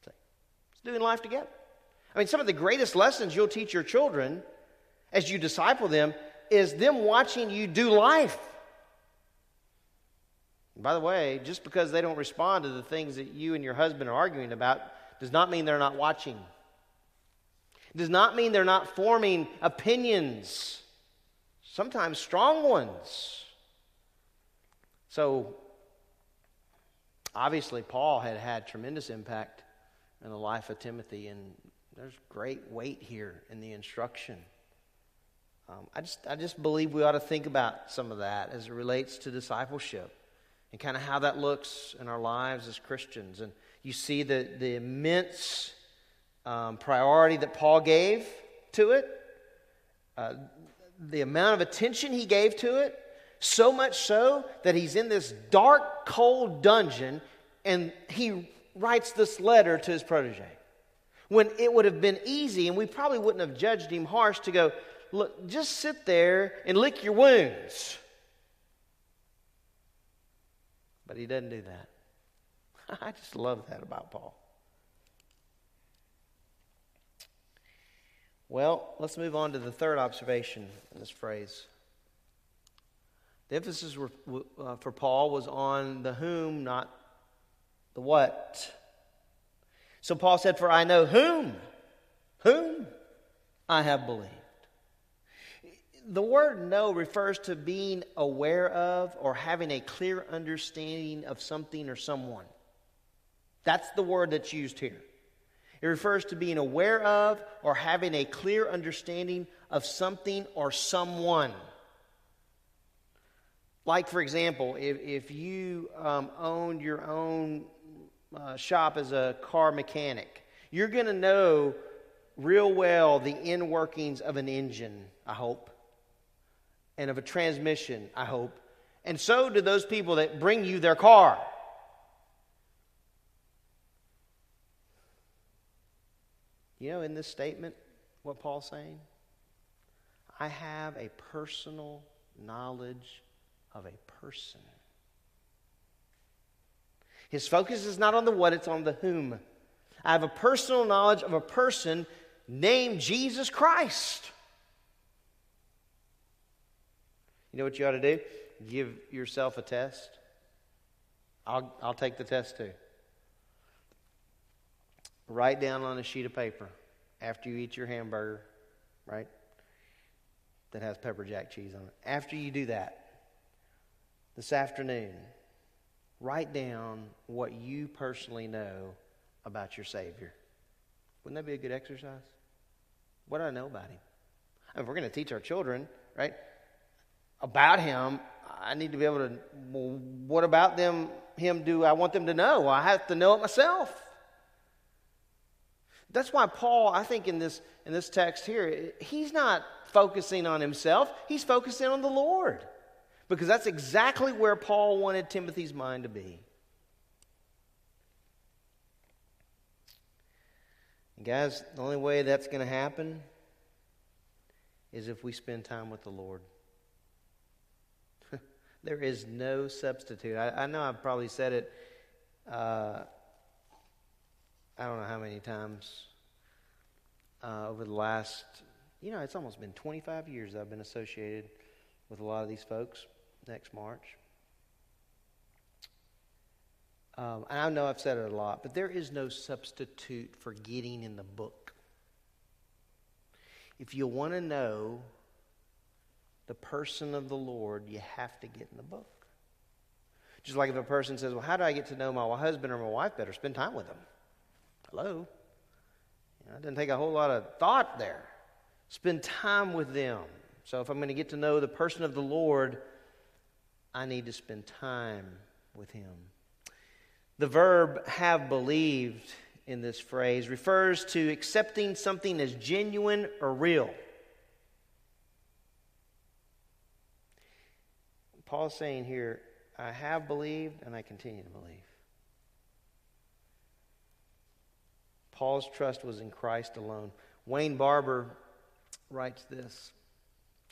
It's doing life together. I mean, some of the greatest lessons you'll teach your children as you disciple them is them watching you do life by the way, just because they don't respond to the things that you and your husband are arguing about does not mean they're not watching. It does not mean they're not forming opinions, sometimes strong ones. So, obviously, Paul had had tremendous impact in the life of Timothy, and there's great weight here in the instruction. Um, I, just, I just believe we ought to think about some of that as it relates to discipleship and kind of how that looks in our lives as Christians. And you see the, the immense um, priority that Paul gave to it, uh, the amount of attention he gave to it, so much so that he's in this dark, cold dungeon and he writes this letter to his protege. When it would have been easy, and we probably wouldn't have judged him harsh, to go, look, just sit there and lick your wounds. But he doesn't do that. I just love that about Paul. Well, let's move on to the third observation in this phrase. The emphasis were, uh, for Paul was on the whom, not the what. So Paul said, For I know whom, whom I have believed. The word know refers to being aware of or having a clear understanding of something or someone. That's the word that's used here. It refers to being aware of or having a clear understanding of something or someone. Like, for example, if, if you um, owned your own uh, shop as a car mechanic, you're going to know real well the inner workings of an engine, I hope, and of a transmission, I hope. And so do those people that bring you their car. You know, in this statement, what Paul's saying? I have a personal knowledge of a person. His focus is not on the what, it's on the whom. I have a personal knowledge of a person named Jesus Christ. You know what you ought to do? Give yourself a test. I'll, I'll take the test too. Write down on a sheet of paper after you eat your hamburger, right? That has pepper jack cheese on it. After you do that, this afternoon, write down what you personally know about your Savior. Wouldn't that be a good exercise? What do I know about Him? I if we're going to teach our children, right, about Him, I need to be able to, well, what about them, Him do I want them to know? I have to know it myself. That's why Paul, I think in this, in this text here, he's not focusing on himself, he's focusing on the Lord. Because that's exactly where Paul wanted Timothy's mind to be. Guys, the only way that's going to happen is if we spend time with the Lord. there is no substitute. I, I, know I've probably said it. Uh, I don't know how many times uh, over the last, you know, it's almost been 25 years I've been associated with a lot of these folks next March. Um, and I know I've said it a lot, but there is no substitute for getting in the book. If you want to know the person of the Lord, you have to get in the book. Just like if a person says, Well, how do I get to know my husband or my wife better? Spend time with them. Hello? You know, it doesn't take a whole lot of thought there. Spend time with them. So if I'm going to get to know the person of the Lord, I need to spend time with him. The verb have believed in this phrase refers to accepting something as genuine or real. Paul's saying here, I have believed and I continue to believe. Paul's trust was in Christ alone. Wayne Barber writes this.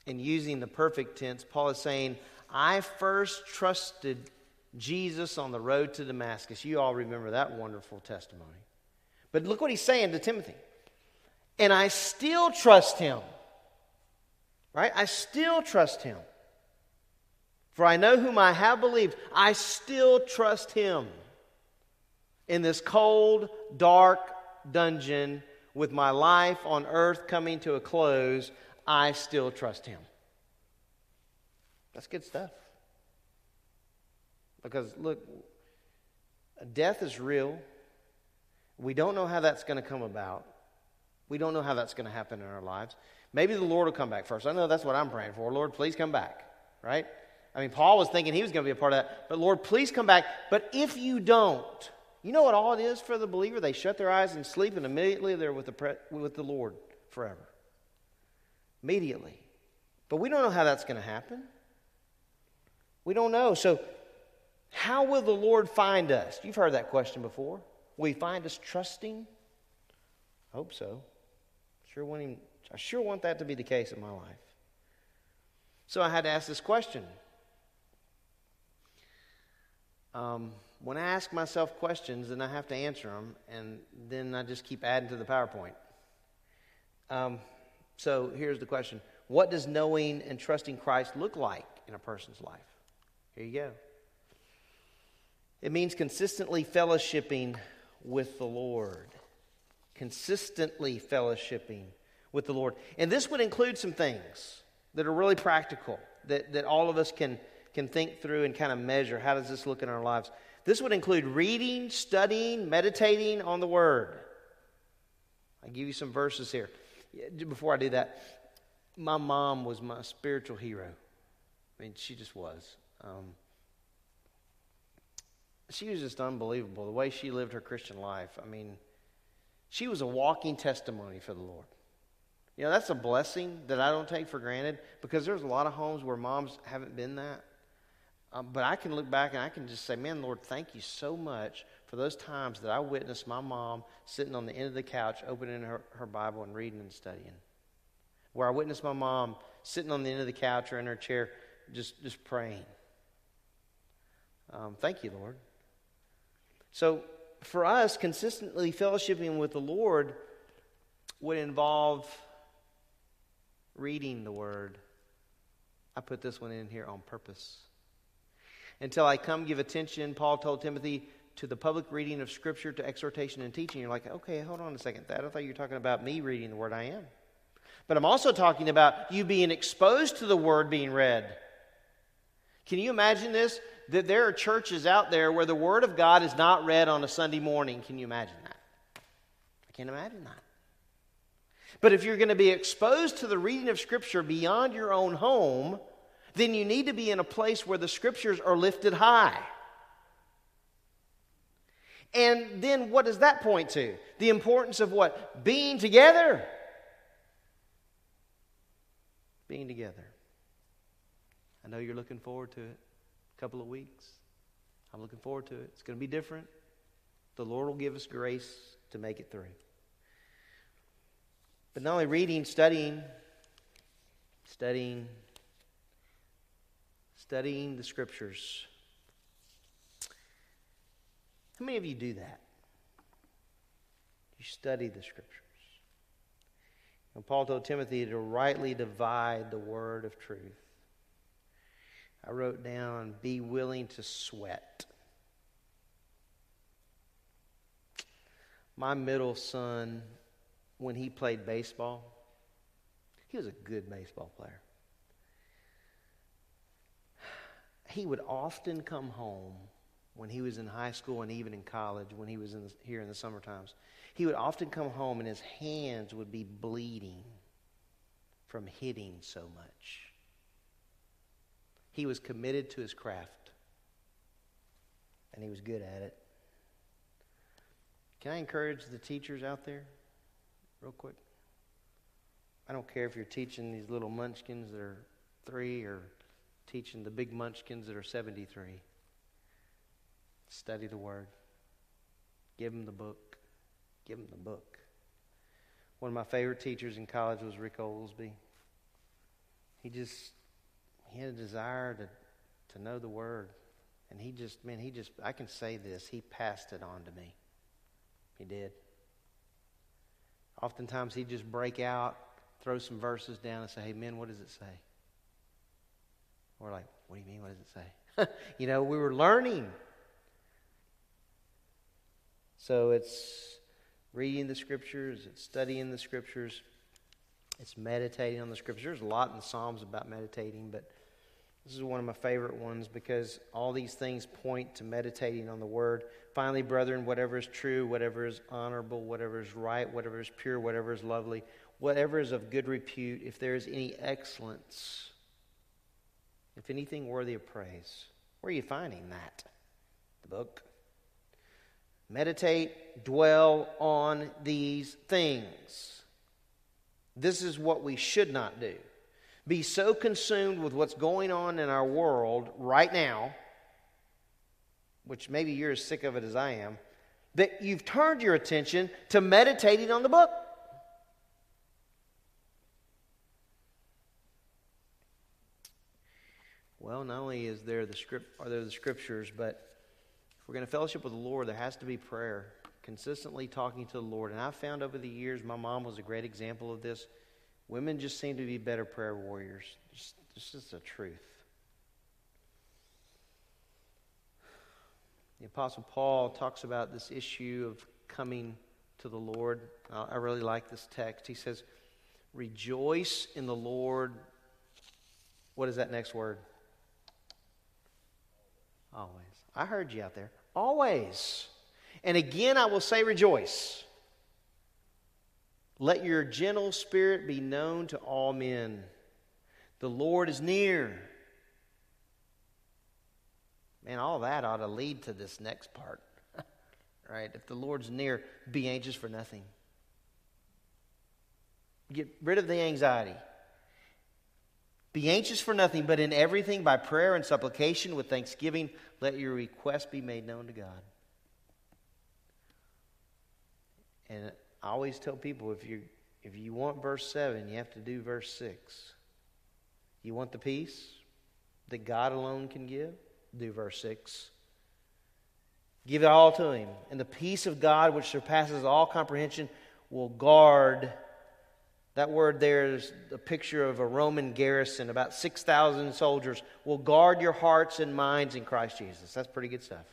In using the perfect tense, Paul is saying, I first trusted Jesus on the road to Damascus. You all remember that wonderful testimony. But look what he's saying to Timothy. And I still trust him. Right? I still trust him. For I know whom I have believed. I still trust him. In this cold, dark dungeon, with my life on earth coming to a close, I still trust him. That's good stuff. Because, look, death is real. We don't know how that's going to come about. We don't know how that's going to happen in our lives. Maybe the Lord will come back first. I know that's what I'm praying for. Lord, please come back, right? I mean, Paul was thinking he was going to be a part of that. But Lord, please come back. But if you don't, you know what all it is for the believer? They shut their eyes and sleep, and immediately they're with the, pre- with the Lord forever. Immediately. But we don't know how that's going to happen. We don't know. So, how will the Lord find us? You've heard that question before. Will He find us trusting? I hope so. Sure want him, I sure want that to be the case in my life. So I had to ask this question. Um, when I ask myself questions, then I have to answer them, and then I just keep adding to the PowerPoint. Um, so here's the question What does knowing and trusting Christ look like in a person's life? Here you go. It means consistently fellowshipping with the Lord. Consistently fellowshipping with the Lord. And this would include some things that are really practical that, that all of us can, can think through and kind of measure. How does this look in our lives? This would include reading, studying, meditating on the Word. I'll give you some verses here. Before I do that, my mom was my spiritual hero. I mean, she just was. Um, she was just unbelievable. The way she lived her Christian life. I mean, she was a walking testimony for the Lord. You know, that's a blessing that I don't take for granted because there's a lot of homes where moms haven't been that. Um, but I can look back and I can just say, man, Lord, thank you so much for those times that I witnessed my mom sitting on the end of the couch, opening her, her Bible and reading and studying. Where I witnessed my mom sitting on the end of the couch or in her chair, just, just praying. Um, thank you, Lord. So, for us, consistently fellowshipping with the Lord would involve reading the Word. I put this one in here on purpose. Until I come give attention, Paul told Timothy, to the public reading of Scripture, to exhortation and teaching. You're like, okay, hold on a second. That I thought you were talking about me reading the Word. I am. But I'm also talking about you being exposed to the Word being read. Can you imagine this? That there are churches out there where the Word of God is not read on a Sunday morning. Can you imagine that? I can't imagine that. But if you're going to be exposed to the reading of Scripture beyond your own home, then you need to be in a place where the Scriptures are lifted high. And then what does that point to? The importance of what? Being together. Being together. I know you're looking forward to it. A couple of weeks. I'm looking forward to it. It's going to be different. The Lord will give us grace to make it through. But not only reading, studying, studying, studying the scriptures. How many of you do that? You study the scriptures. And Paul told Timothy to rightly divide the word of truth. I wrote down, be willing to sweat. My middle son, when he played baseball, he was a good baseball player. He would often come home when he was in high school and even in college, when he was in the, here in the summer times. He would often come home and his hands would be bleeding from hitting so much. He was committed to his craft, and he was good at it. Can I encourage the teachers out there, real quick? I don't care if you're teaching these little munchkins that are three or teaching the big munchkins that are 73. Study the Word. Give them the book. Give them the book. One of my favorite teachers in college was Rick Oglesby. He just he had a desire to, to know the word. And he just, man, he just, I can say this, he passed it on to me. He did. Oftentimes he'd just break out, throw some verses down, and say, hey, men, what does it say? We're like, what do you mean? What does it say? you know, we were learning. So it's reading the scriptures, it's studying the scriptures, it's meditating on the scriptures. There's a lot in the Psalms about meditating, but this is one of my favorite ones because all these things point to meditating on the Word. Finally, brethren, whatever is true, whatever is honorable, whatever is right, whatever is pure, whatever is lovely, whatever is of good repute, if there is any excellence, if anything worthy of praise. Where are you finding that? The book. Meditate, dwell on these things. This is what we should not do. Be so consumed with what's going on in our world right now, which maybe you're as sick of it as I am, that you've turned your attention to meditating on the book. Well, not only is there the script, are there the scriptures, but if we're going to fellowship with the Lord, there has to be prayer, consistently talking to the Lord. And I've found over the years, my mom was a great example of this. Women just seem to be better prayer warriors. This is the truth. The Apostle Paul talks about this issue of coming to the Lord. I really like this text. He says, Rejoice in the Lord. What is that next word? Always. I heard you out there. Always. And again, I will say rejoice. Let your gentle spirit be known to all men. The Lord is near. Man, all that ought to lead to this next part. right? If the Lord's near, be anxious for nothing. Get rid of the anxiety. Be anxious for nothing, but in everything by prayer and supplication with thanksgiving, let your request be made known to God. And I always tell people if you if you want verse 7, you have to do verse 6. You want the peace that God alone can give? Do verse 6. Give it all to Him. And the peace of God, which surpasses all comprehension, will guard. That word there is a picture of a Roman garrison, about 6,000 soldiers, will guard your hearts and minds in Christ Jesus. That's pretty good stuff.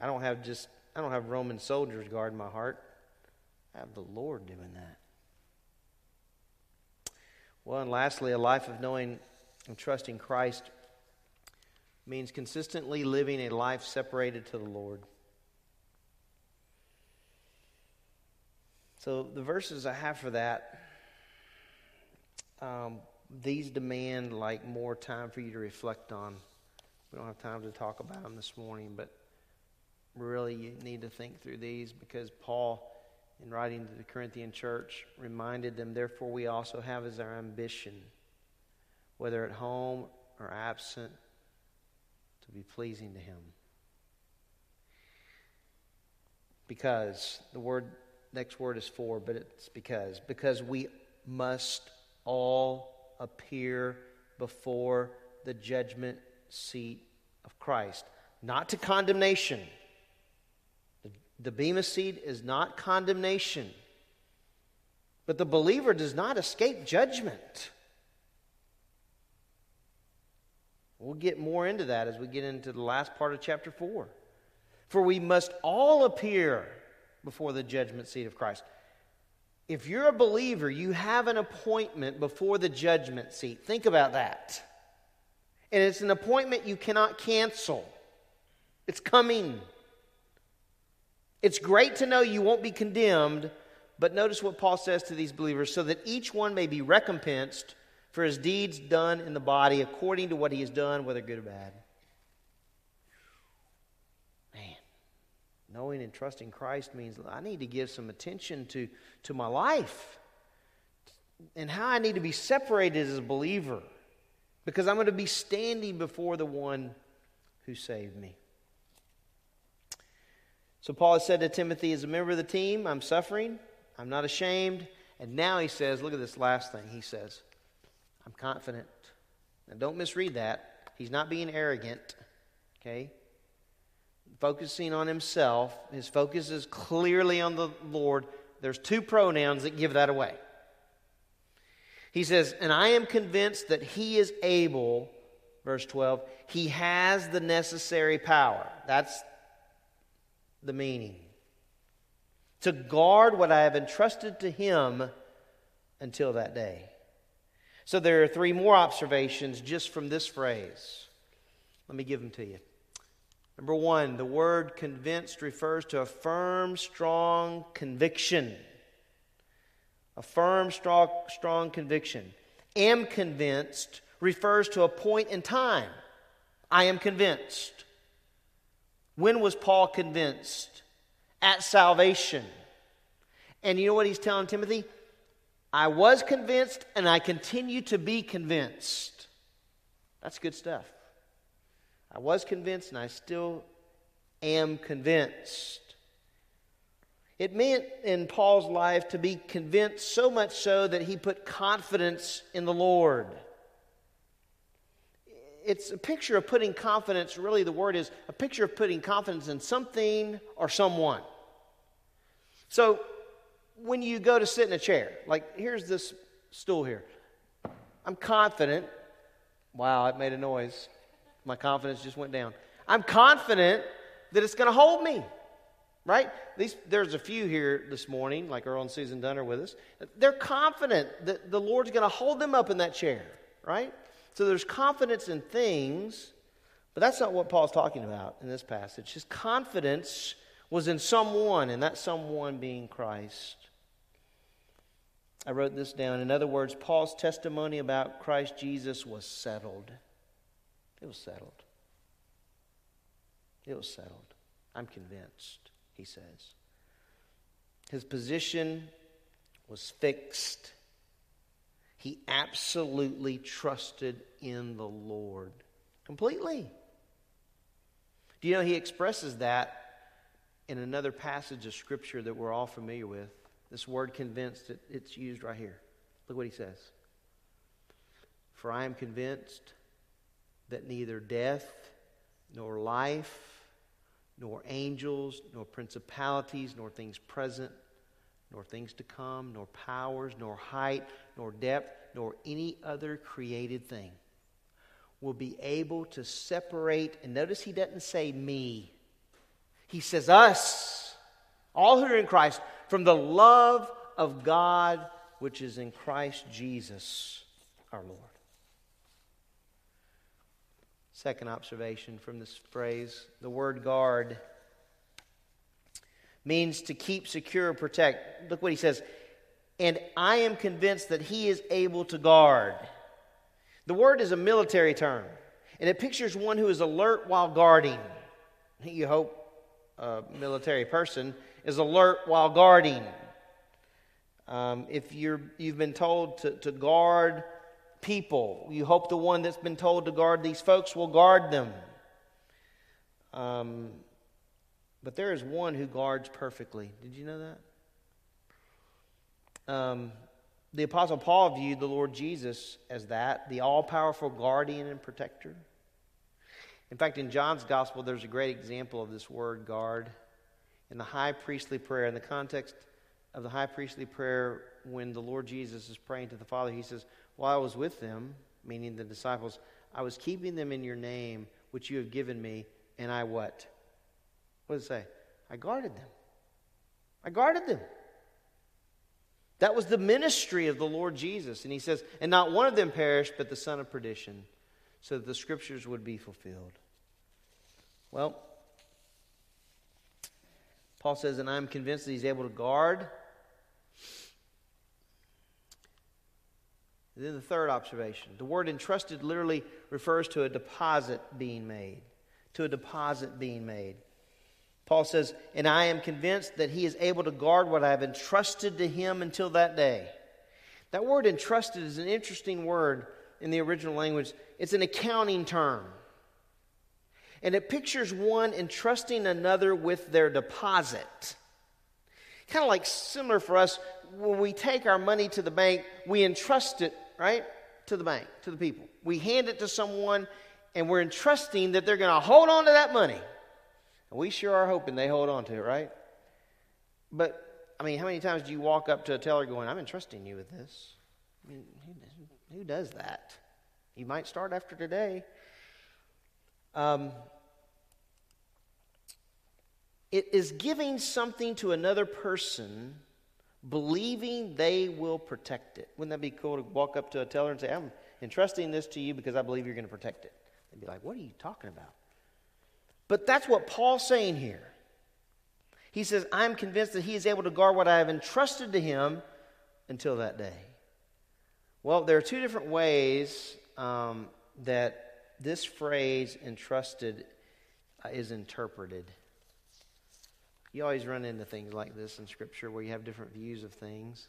I don't have just I don't have Roman soldiers guarding my heart. I have the Lord doing that. Well, and lastly, a life of knowing and trusting Christ means consistently living a life separated to the Lord. So, the verses I have for that, um, these demand like more time for you to reflect on. We don't have time to talk about them this morning, but really you need to think through these because Paul, in writing to the Corinthian church, reminded them, therefore, we also have as our ambition, whether at home or absent, to be pleasing to Him. Because, the word, next word is for, but it's because. Because we must all appear before the judgment seat of Christ, not to condemnation the Bema seat is not condemnation, but the believer does not escape judgment. We'll get more into that as we get into the last part of chapter 4. For we must all appear before the judgment seat of Christ. If you're a believer, you have an appointment before the judgment seat. Think about that. And it's an appointment you cannot cancel, it's coming. It's great to know you won't be condemned, but notice what Paul says to these believers so that each one may be recompensed for his deeds done in the body according to what he has done, whether good or bad. Man, knowing and trusting Christ means I need to give some attention to, to my life and how I need to be separated as a believer because I'm going to be standing before the one who saved me. So Paul has said to Timothy, as a member of the team, I'm suffering, I'm not ashamed. And now he says, look at this last thing. He says, I'm confident. Now don't misread that. He's not being arrogant, okay? Focusing on himself. His focus is clearly on the Lord. There's two pronouns that give that away. He says, And I am convinced that he is able, verse 12, he has the necessary power. That's the meaning. To guard what I have entrusted to him until that day. So there are three more observations just from this phrase. Let me give them to you. Number one, the word convinced refers to a firm, strong conviction. A firm, strong, strong conviction. Am convinced refers to a point in time. I am convinced. When was Paul convinced? At salvation. And you know what he's telling Timothy? I was convinced and I continue to be convinced. That's good stuff. I was convinced and I still am convinced. It meant in Paul's life to be convinced so much so that he put confidence in the Lord. It's a picture of putting confidence, really, the word is a picture of putting confidence in something or someone. So, when you go to sit in a chair, like here's this stool here, I'm confident. Wow, it made a noise. My confidence just went down. I'm confident that it's going to hold me, right? These, there's a few here this morning, like Earl and Susan Dunner with us. They're confident that the Lord's going to hold them up in that chair, right? So there's confidence in things, but that's not what Paul's talking about in this passage. His confidence was in someone, and that someone being Christ. I wrote this down. In other words, Paul's testimony about Christ Jesus was settled. It was settled. It was settled. I'm convinced, he says. His position was fixed. He absolutely trusted in the Lord completely. Do you know he expresses that in another passage of Scripture that we're all familiar with? This word convinced, it's used right here. Look what he says. For I am convinced that neither death, nor life, nor angels, nor principalities, nor things present, nor things to come, nor powers, nor height, nor depth, nor any other created thing will be able to separate. And notice he doesn't say me, he says us, all who are in Christ, from the love of God which is in Christ Jesus our Lord. Second observation from this phrase the word guard means to keep secure protect. Look what he says. And I am convinced that he is able to guard. The word is a military term, and it pictures one who is alert while guarding. You hope a military person is alert while guarding. Um, if you're, you've been told to, to guard people. You hope the one that's been told to guard these folks will guard them. Um, but there is one who guards perfectly. Did you know that? Um, the Apostle Paul viewed the Lord Jesus as that, the all powerful guardian and protector. In fact, in John's gospel, there's a great example of this word guard. In the high priestly prayer, in the context of the high priestly prayer, when the Lord Jesus is praying to the Father, he says, while I was with them, meaning the disciples, I was keeping them in your name, which you have given me, and I what? What does it say? I guarded them. I guarded them. That was the ministry of the Lord Jesus. And he says, and not one of them perished, but the son of perdition, so that the scriptures would be fulfilled. Well, Paul says, and I'm convinced that he's able to guard And then the third observation the word entrusted literally refers to a deposit being made. To a deposit being made. Paul says, And I am convinced that he is able to guard what I have entrusted to him until that day. That word entrusted is an interesting word in the original language. It's an accounting term. And it pictures one entrusting another with their deposit. Kind of like similar for us when we take our money to the bank, we entrust it right? To the bank, to the people. We hand it to someone and we're entrusting that they're going to hold on to that money. And we sure are hoping they hold on to it, right? But, I mean, how many times do you walk up to a teller going, I'm entrusting you with this? I mean, who, does that? You might start after today. Um, it is giving something to another person, believing they will protect it. Wouldn't that be cool to walk up to a teller and say, I'm entrusting this to you because I believe you're going to protect it? They'd be like, What are you talking about? But that's what Paul's saying here. He says, I'm convinced that he is able to guard what I have entrusted to him until that day. Well, there are two different ways um, that this phrase entrusted uh, is interpreted. You always run into things like this in Scripture where you have different views of things.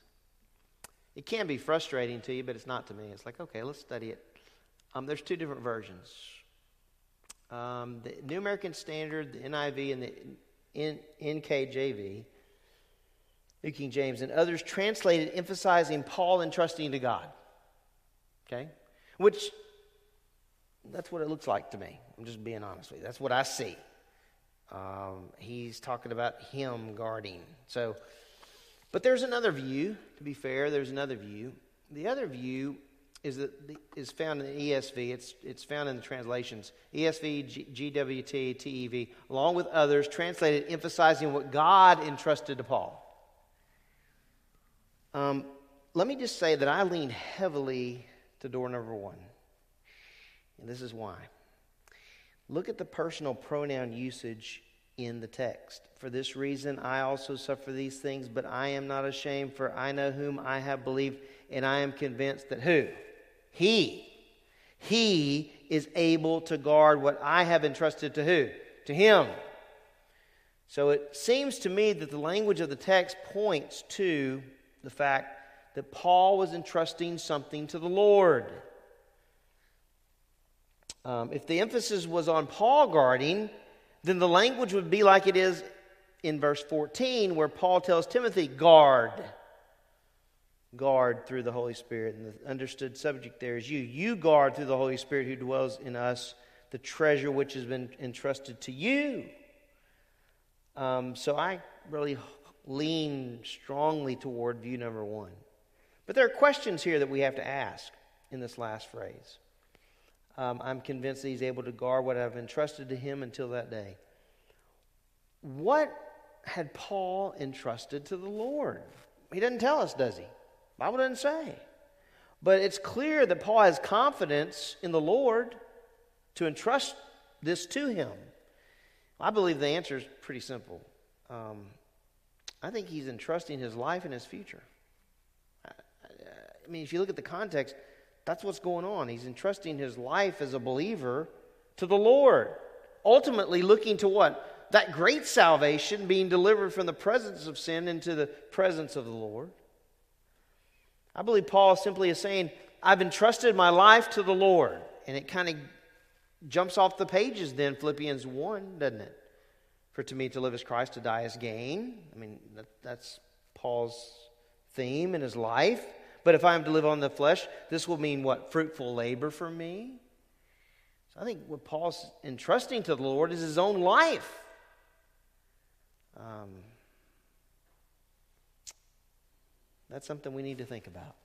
It can be frustrating to you, but it's not to me. It's like, okay, let's study it. Um, there's two different versions um, the New American Standard, the NIV, and the N- NKJV, New King James, and others translated emphasizing Paul entrusting to God. Okay? Which, that's what it looks like to me. I'm just being honest with you. That's what I see. Um, he's talking about him guarding. So, but there's another view, to be fair, there's another view. The other view is that the, is found in the ESV. It's it's found in the translations ESV, G, GWT, TEV, along with others, translated emphasizing what God entrusted to Paul. Um, let me just say that I lean heavily to door number one, and this is why. Look at the personal pronoun usage in the text. For this reason, I also suffer these things, but I am not ashamed, for I know whom I have believed, and I am convinced that who? He. He is able to guard what I have entrusted to who? To him. So it seems to me that the language of the text points to the fact that Paul was entrusting something to the Lord. Um, if the emphasis was on Paul guarding, then the language would be like it is in verse 14, where Paul tells Timothy, guard guard through the Holy Spirit. And the understood subject there is you. You guard through the Holy Spirit who dwells in us the treasure which has been entrusted to you. Um, so I really lean strongly toward view number one. But there are questions here that we have to ask in this last phrase. Um, I'm convinced that he's able to guard what I've entrusted to him until that day. What had Paul entrusted to the Lord? He doesn't tell us, does he? Bible doesn't say. But it's clear that Paul has confidence in the Lord to entrust this to him. I believe the answer is pretty simple. Um, I think he's entrusting his life and his future. I, I mean, if you look at the context, that's what's going on. He's entrusting his life as a believer to the Lord. Ultimately, looking to what? That great salvation being delivered from the presence of sin into the presence of the Lord. I believe Paul simply is saying, I've entrusted my life to the Lord. And it kind of jumps off the pages then, Philippians 1, doesn't it? For to me to live as Christ, to die as gain. I mean, that, that's Paul's theme in his life. But if I am to live on the flesh, this will mean what? Fruitful labor for me? So I think what Paul's entrusting to the Lord is his own life. Um, That's something we need to think about.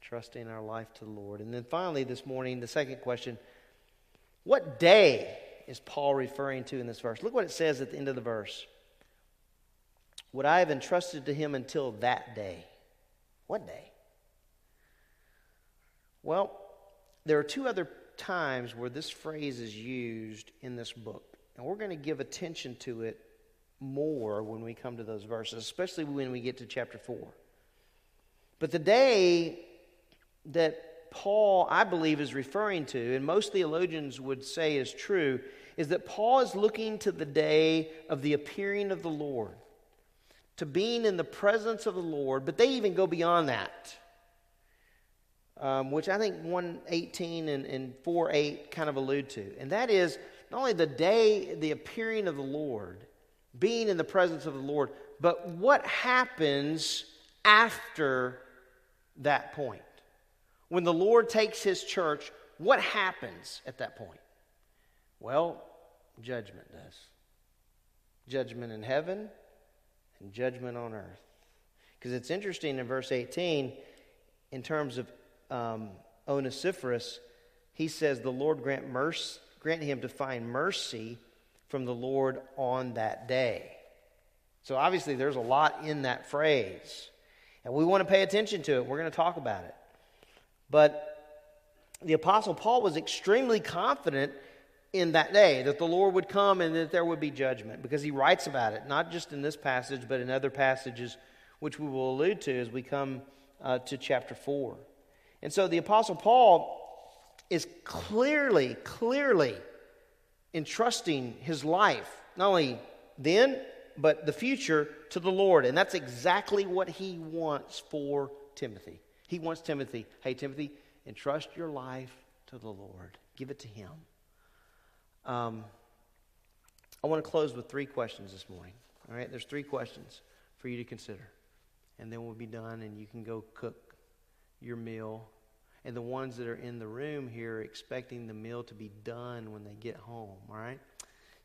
Trusting our life to the Lord. And then finally, this morning, the second question What day is Paul referring to in this verse? Look what it says at the end of the verse. What I have entrusted to him until that day. What day? Well, there are two other times where this phrase is used in this book. And we're going to give attention to it more when we come to those verses, especially when we get to chapter 4. But the day that Paul, I believe, is referring to, and most theologians would say is true, is that Paul is looking to the day of the appearing of the Lord, to being in the presence of the Lord, but they even go beyond that. Um, which I think 118 and, and 4 8 kind of allude to. And that is not only the day, the appearing of the Lord, being in the presence of the Lord, but what happens after that point? When the Lord takes his church, what happens at that point? Well, judgment does. Judgment in heaven and judgment on earth. Because it's interesting in verse 18, in terms of um, Onesiphorus, he says, The Lord grant, mercy, grant him to find mercy from the Lord on that day. So obviously, there's a lot in that phrase. And we want to pay attention to it. We're going to talk about it. But the Apostle Paul was extremely confident in that day that the Lord would come and that there would be judgment because he writes about it, not just in this passage, but in other passages, which we will allude to as we come uh, to chapter 4. And so the Apostle Paul is clearly, clearly entrusting his life, not only then, but the future to the Lord. And that's exactly what he wants for Timothy. He wants Timothy, hey, Timothy, entrust your life to the Lord, give it to him. Um, I want to close with three questions this morning. All right, there's three questions for you to consider. And then we'll be done, and you can go cook your meal. And the ones that are in the room here are expecting the meal to be done when they get home, all right?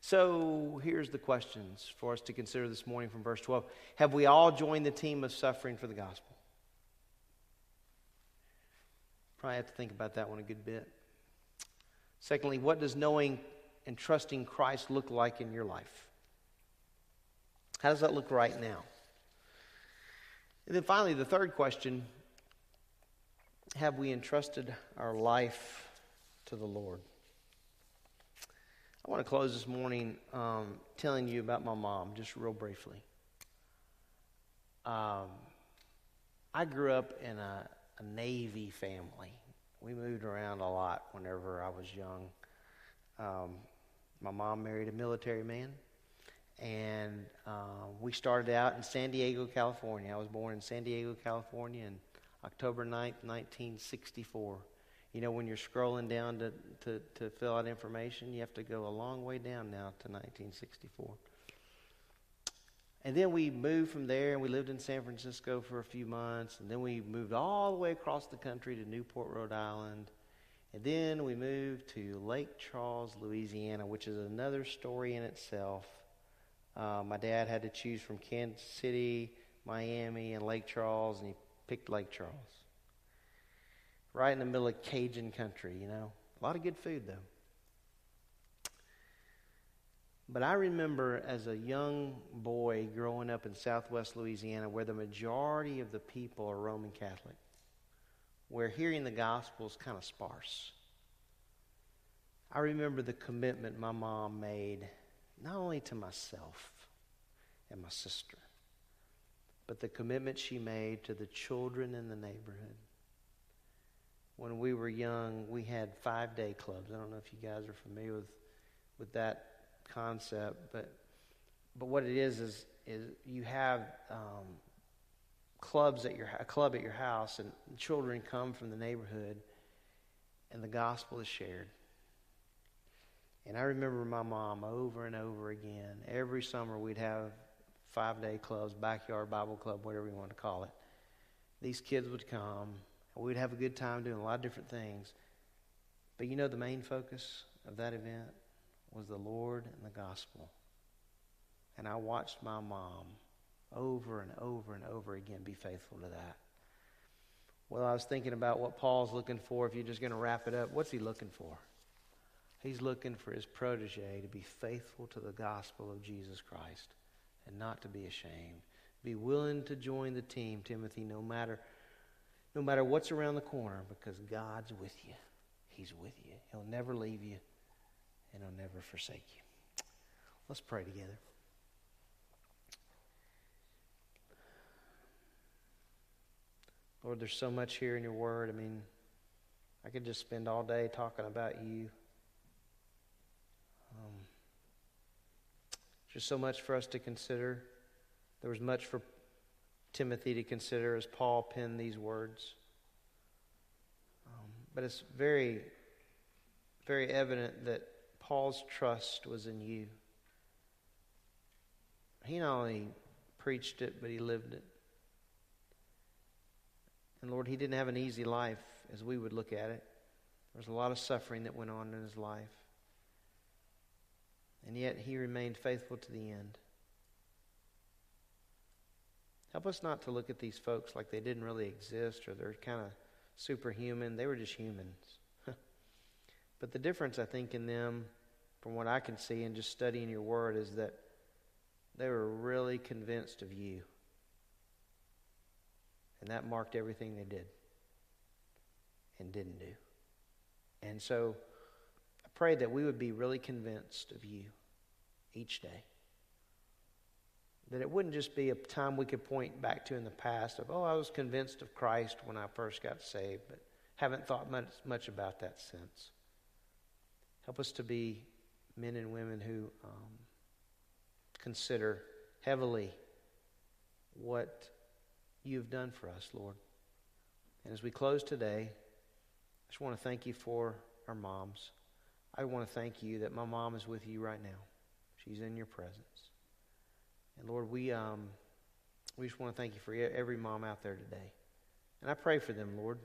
So here's the questions for us to consider this morning from verse 12. Have we all joined the team of suffering for the gospel? Probably have to think about that one a good bit. Secondly, what does knowing and trusting Christ look like in your life? How does that look right now? And then finally, the third question have we entrusted our life to the Lord? I want to close this morning um, telling you about my mom, just real briefly. Um, I grew up in a, a Navy family. We moved around a lot whenever I was young. Um, my mom married a military man, and uh, we started out in San Diego, California. I was born in San Diego, California, on October 9th, 1964. You know, when you're scrolling down to, to, to fill out information, you have to go a long way down now to 1964. And then we moved from there and we lived in San Francisco for a few months. And then we moved all the way across the country to Newport, Rhode Island. And then we moved to Lake Charles, Louisiana, which is another story in itself. Uh, my dad had to choose from Kansas City, Miami, and Lake Charles, and he picked Lake Charles. Right in the middle of Cajun country, you know. A lot of good food, though. But I remember as a young boy growing up in southwest Louisiana where the majority of the people are Roman Catholic where hearing the gospel is kind of sparse. I remember the commitment my mom made, not only to myself and my sister, but the commitment she made to the children in the neighborhood. When we were young, we had five day clubs. I don't know if you guys are familiar with, with that concept, but, but what it is is, is you have um, clubs at your a club at your house, and children come from the neighborhood, and the gospel is shared. And I remember my mom over and over again. Every summer we'd have five day clubs, backyard Bible club, whatever you want to call it. These kids would come, and we'd have a good time doing a lot of different things. But you know, the main focus of that event was the Lord and the gospel. And I watched my mom over and over and over again. Be faithful to that. Well, I was thinking about what Paul's looking for. If you're just going to wrap it up, what's he looking for? He's looking for his protege to be faithful to the gospel of Jesus Christ and not to be ashamed. Be willing to join the team, Timothy, no matter no matter what's around the corner, because God's with you. He's with you. He'll never leave you, and he'll never forsake you. Let's pray together. Lord, there's so much here in your word. I mean, I could just spend all day talking about you. Um, there's so much for us to consider. There was much for Timothy to consider as Paul penned these words. Um, but it's very, very evident that Paul's trust was in you. He not only preached it, but he lived it. And Lord, he didn't have an easy life as we would look at it. There was a lot of suffering that went on in his life. And yet he remained faithful to the end. Help us not to look at these folks like they didn't really exist or they're kind of superhuman. They were just humans. but the difference, I think, in them, from what I can see in just studying your word, is that they were really convinced of you. And that marked everything they did and didn't do. And so I pray that we would be really convinced of you each day. That it wouldn't just be a time we could point back to in the past of, oh, I was convinced of Christ when I first got saved, but haven't thought much, much about that since. Help us to be men and women who um, consider heavily what you've done for us, Lord. And as we close today, I just want to thank you for our moms. I want to thank you that my mom is with you right now. She's in your presence. And Lord, we, um, we just want to thank you for every mom out there today. And I pray for them, Lord.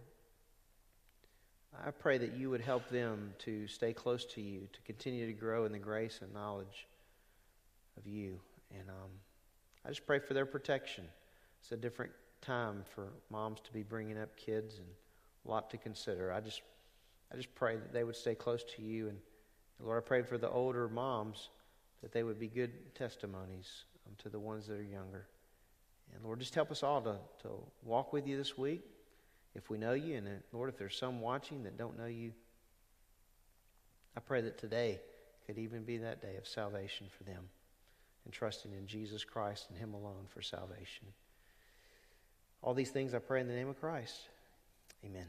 I pray that you would help them to stay close to you, to continue to grow in the grace and knowledge of you. And um, I just pray for their protection. It's a different time for moms to be bringing up kids and a lot to consider. I just, I just pray that they would stay close to you. And Lord, I pray for the older moms that they would be good testimonies um, to the ones that are younger. And Lord, just help us all to, to walk with you this week if we know you. And uh, Lord, if there's some watching that don't know you, I pray that today could even be that day of salvation for them and trusting in Jesus Christ and Him alone for salvation. All these things I pray in the name of Christ. Amen.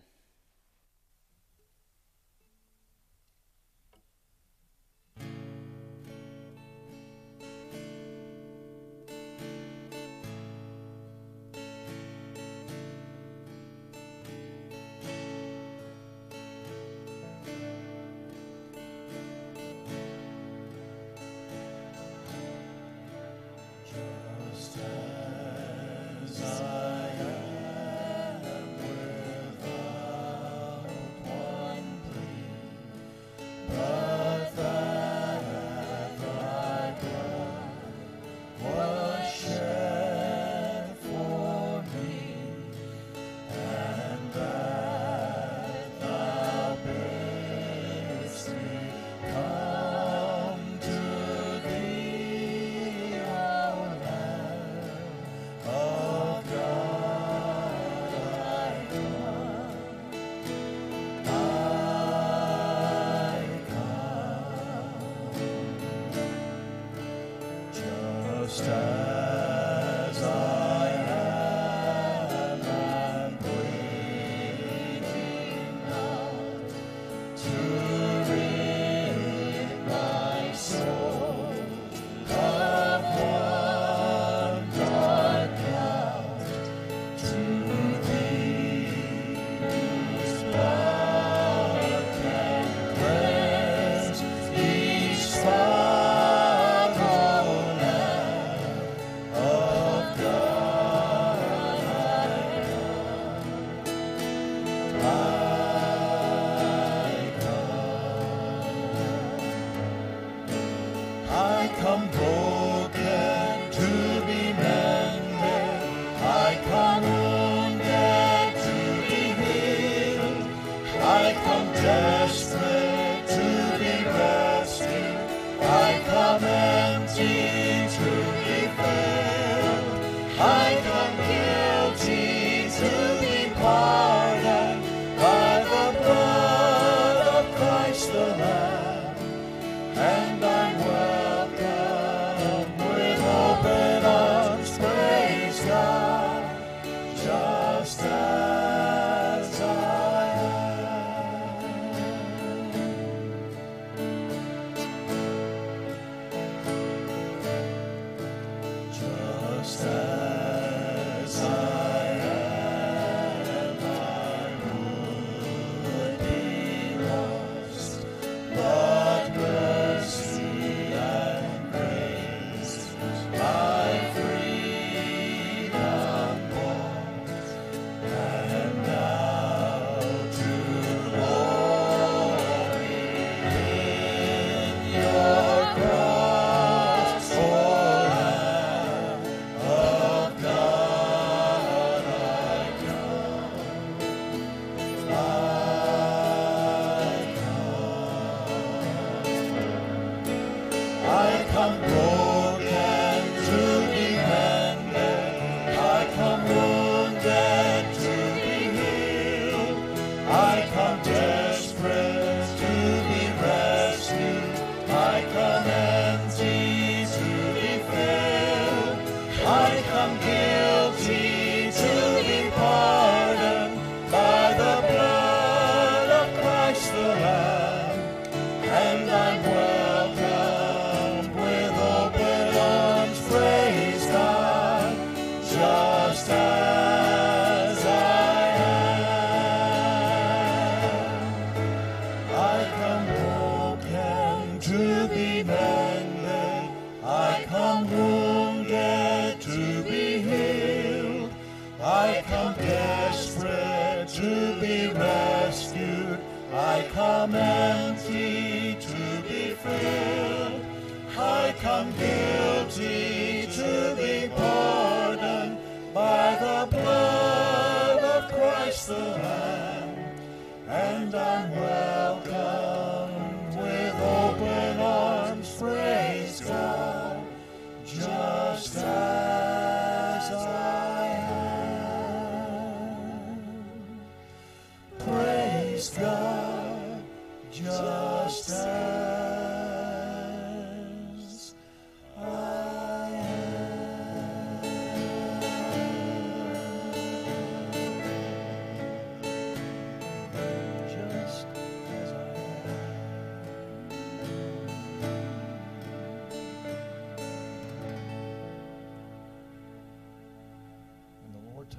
Empty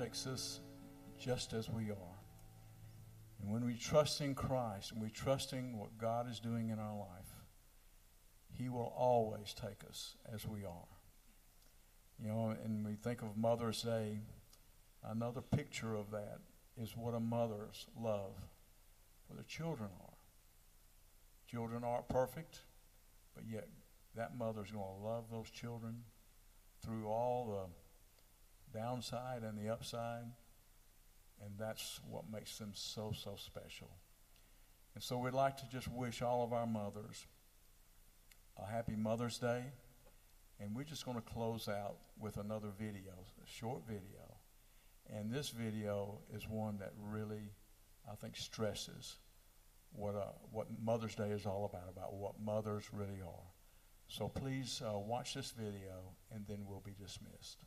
takes us just as we are. And when we trust in Christ and we trust in what God is doing in our life, He will always take us as we are. You know, and we think of Mother's Day, another picture of that is what a mother's love for their children are. Children aren't perfect, but yet that mother's going to love those children through all the downside and the upside. And that's what makes them so, so special. And so we'd like to just wish all of our mothers a happy Mother's Day. And we're just going to close out with another video, a short video. And this video is one that really, I think, stresses what, uh, what Mother's Day is all about, about what mothers really are. So please uh, watch this video, and then we'll be dismissed.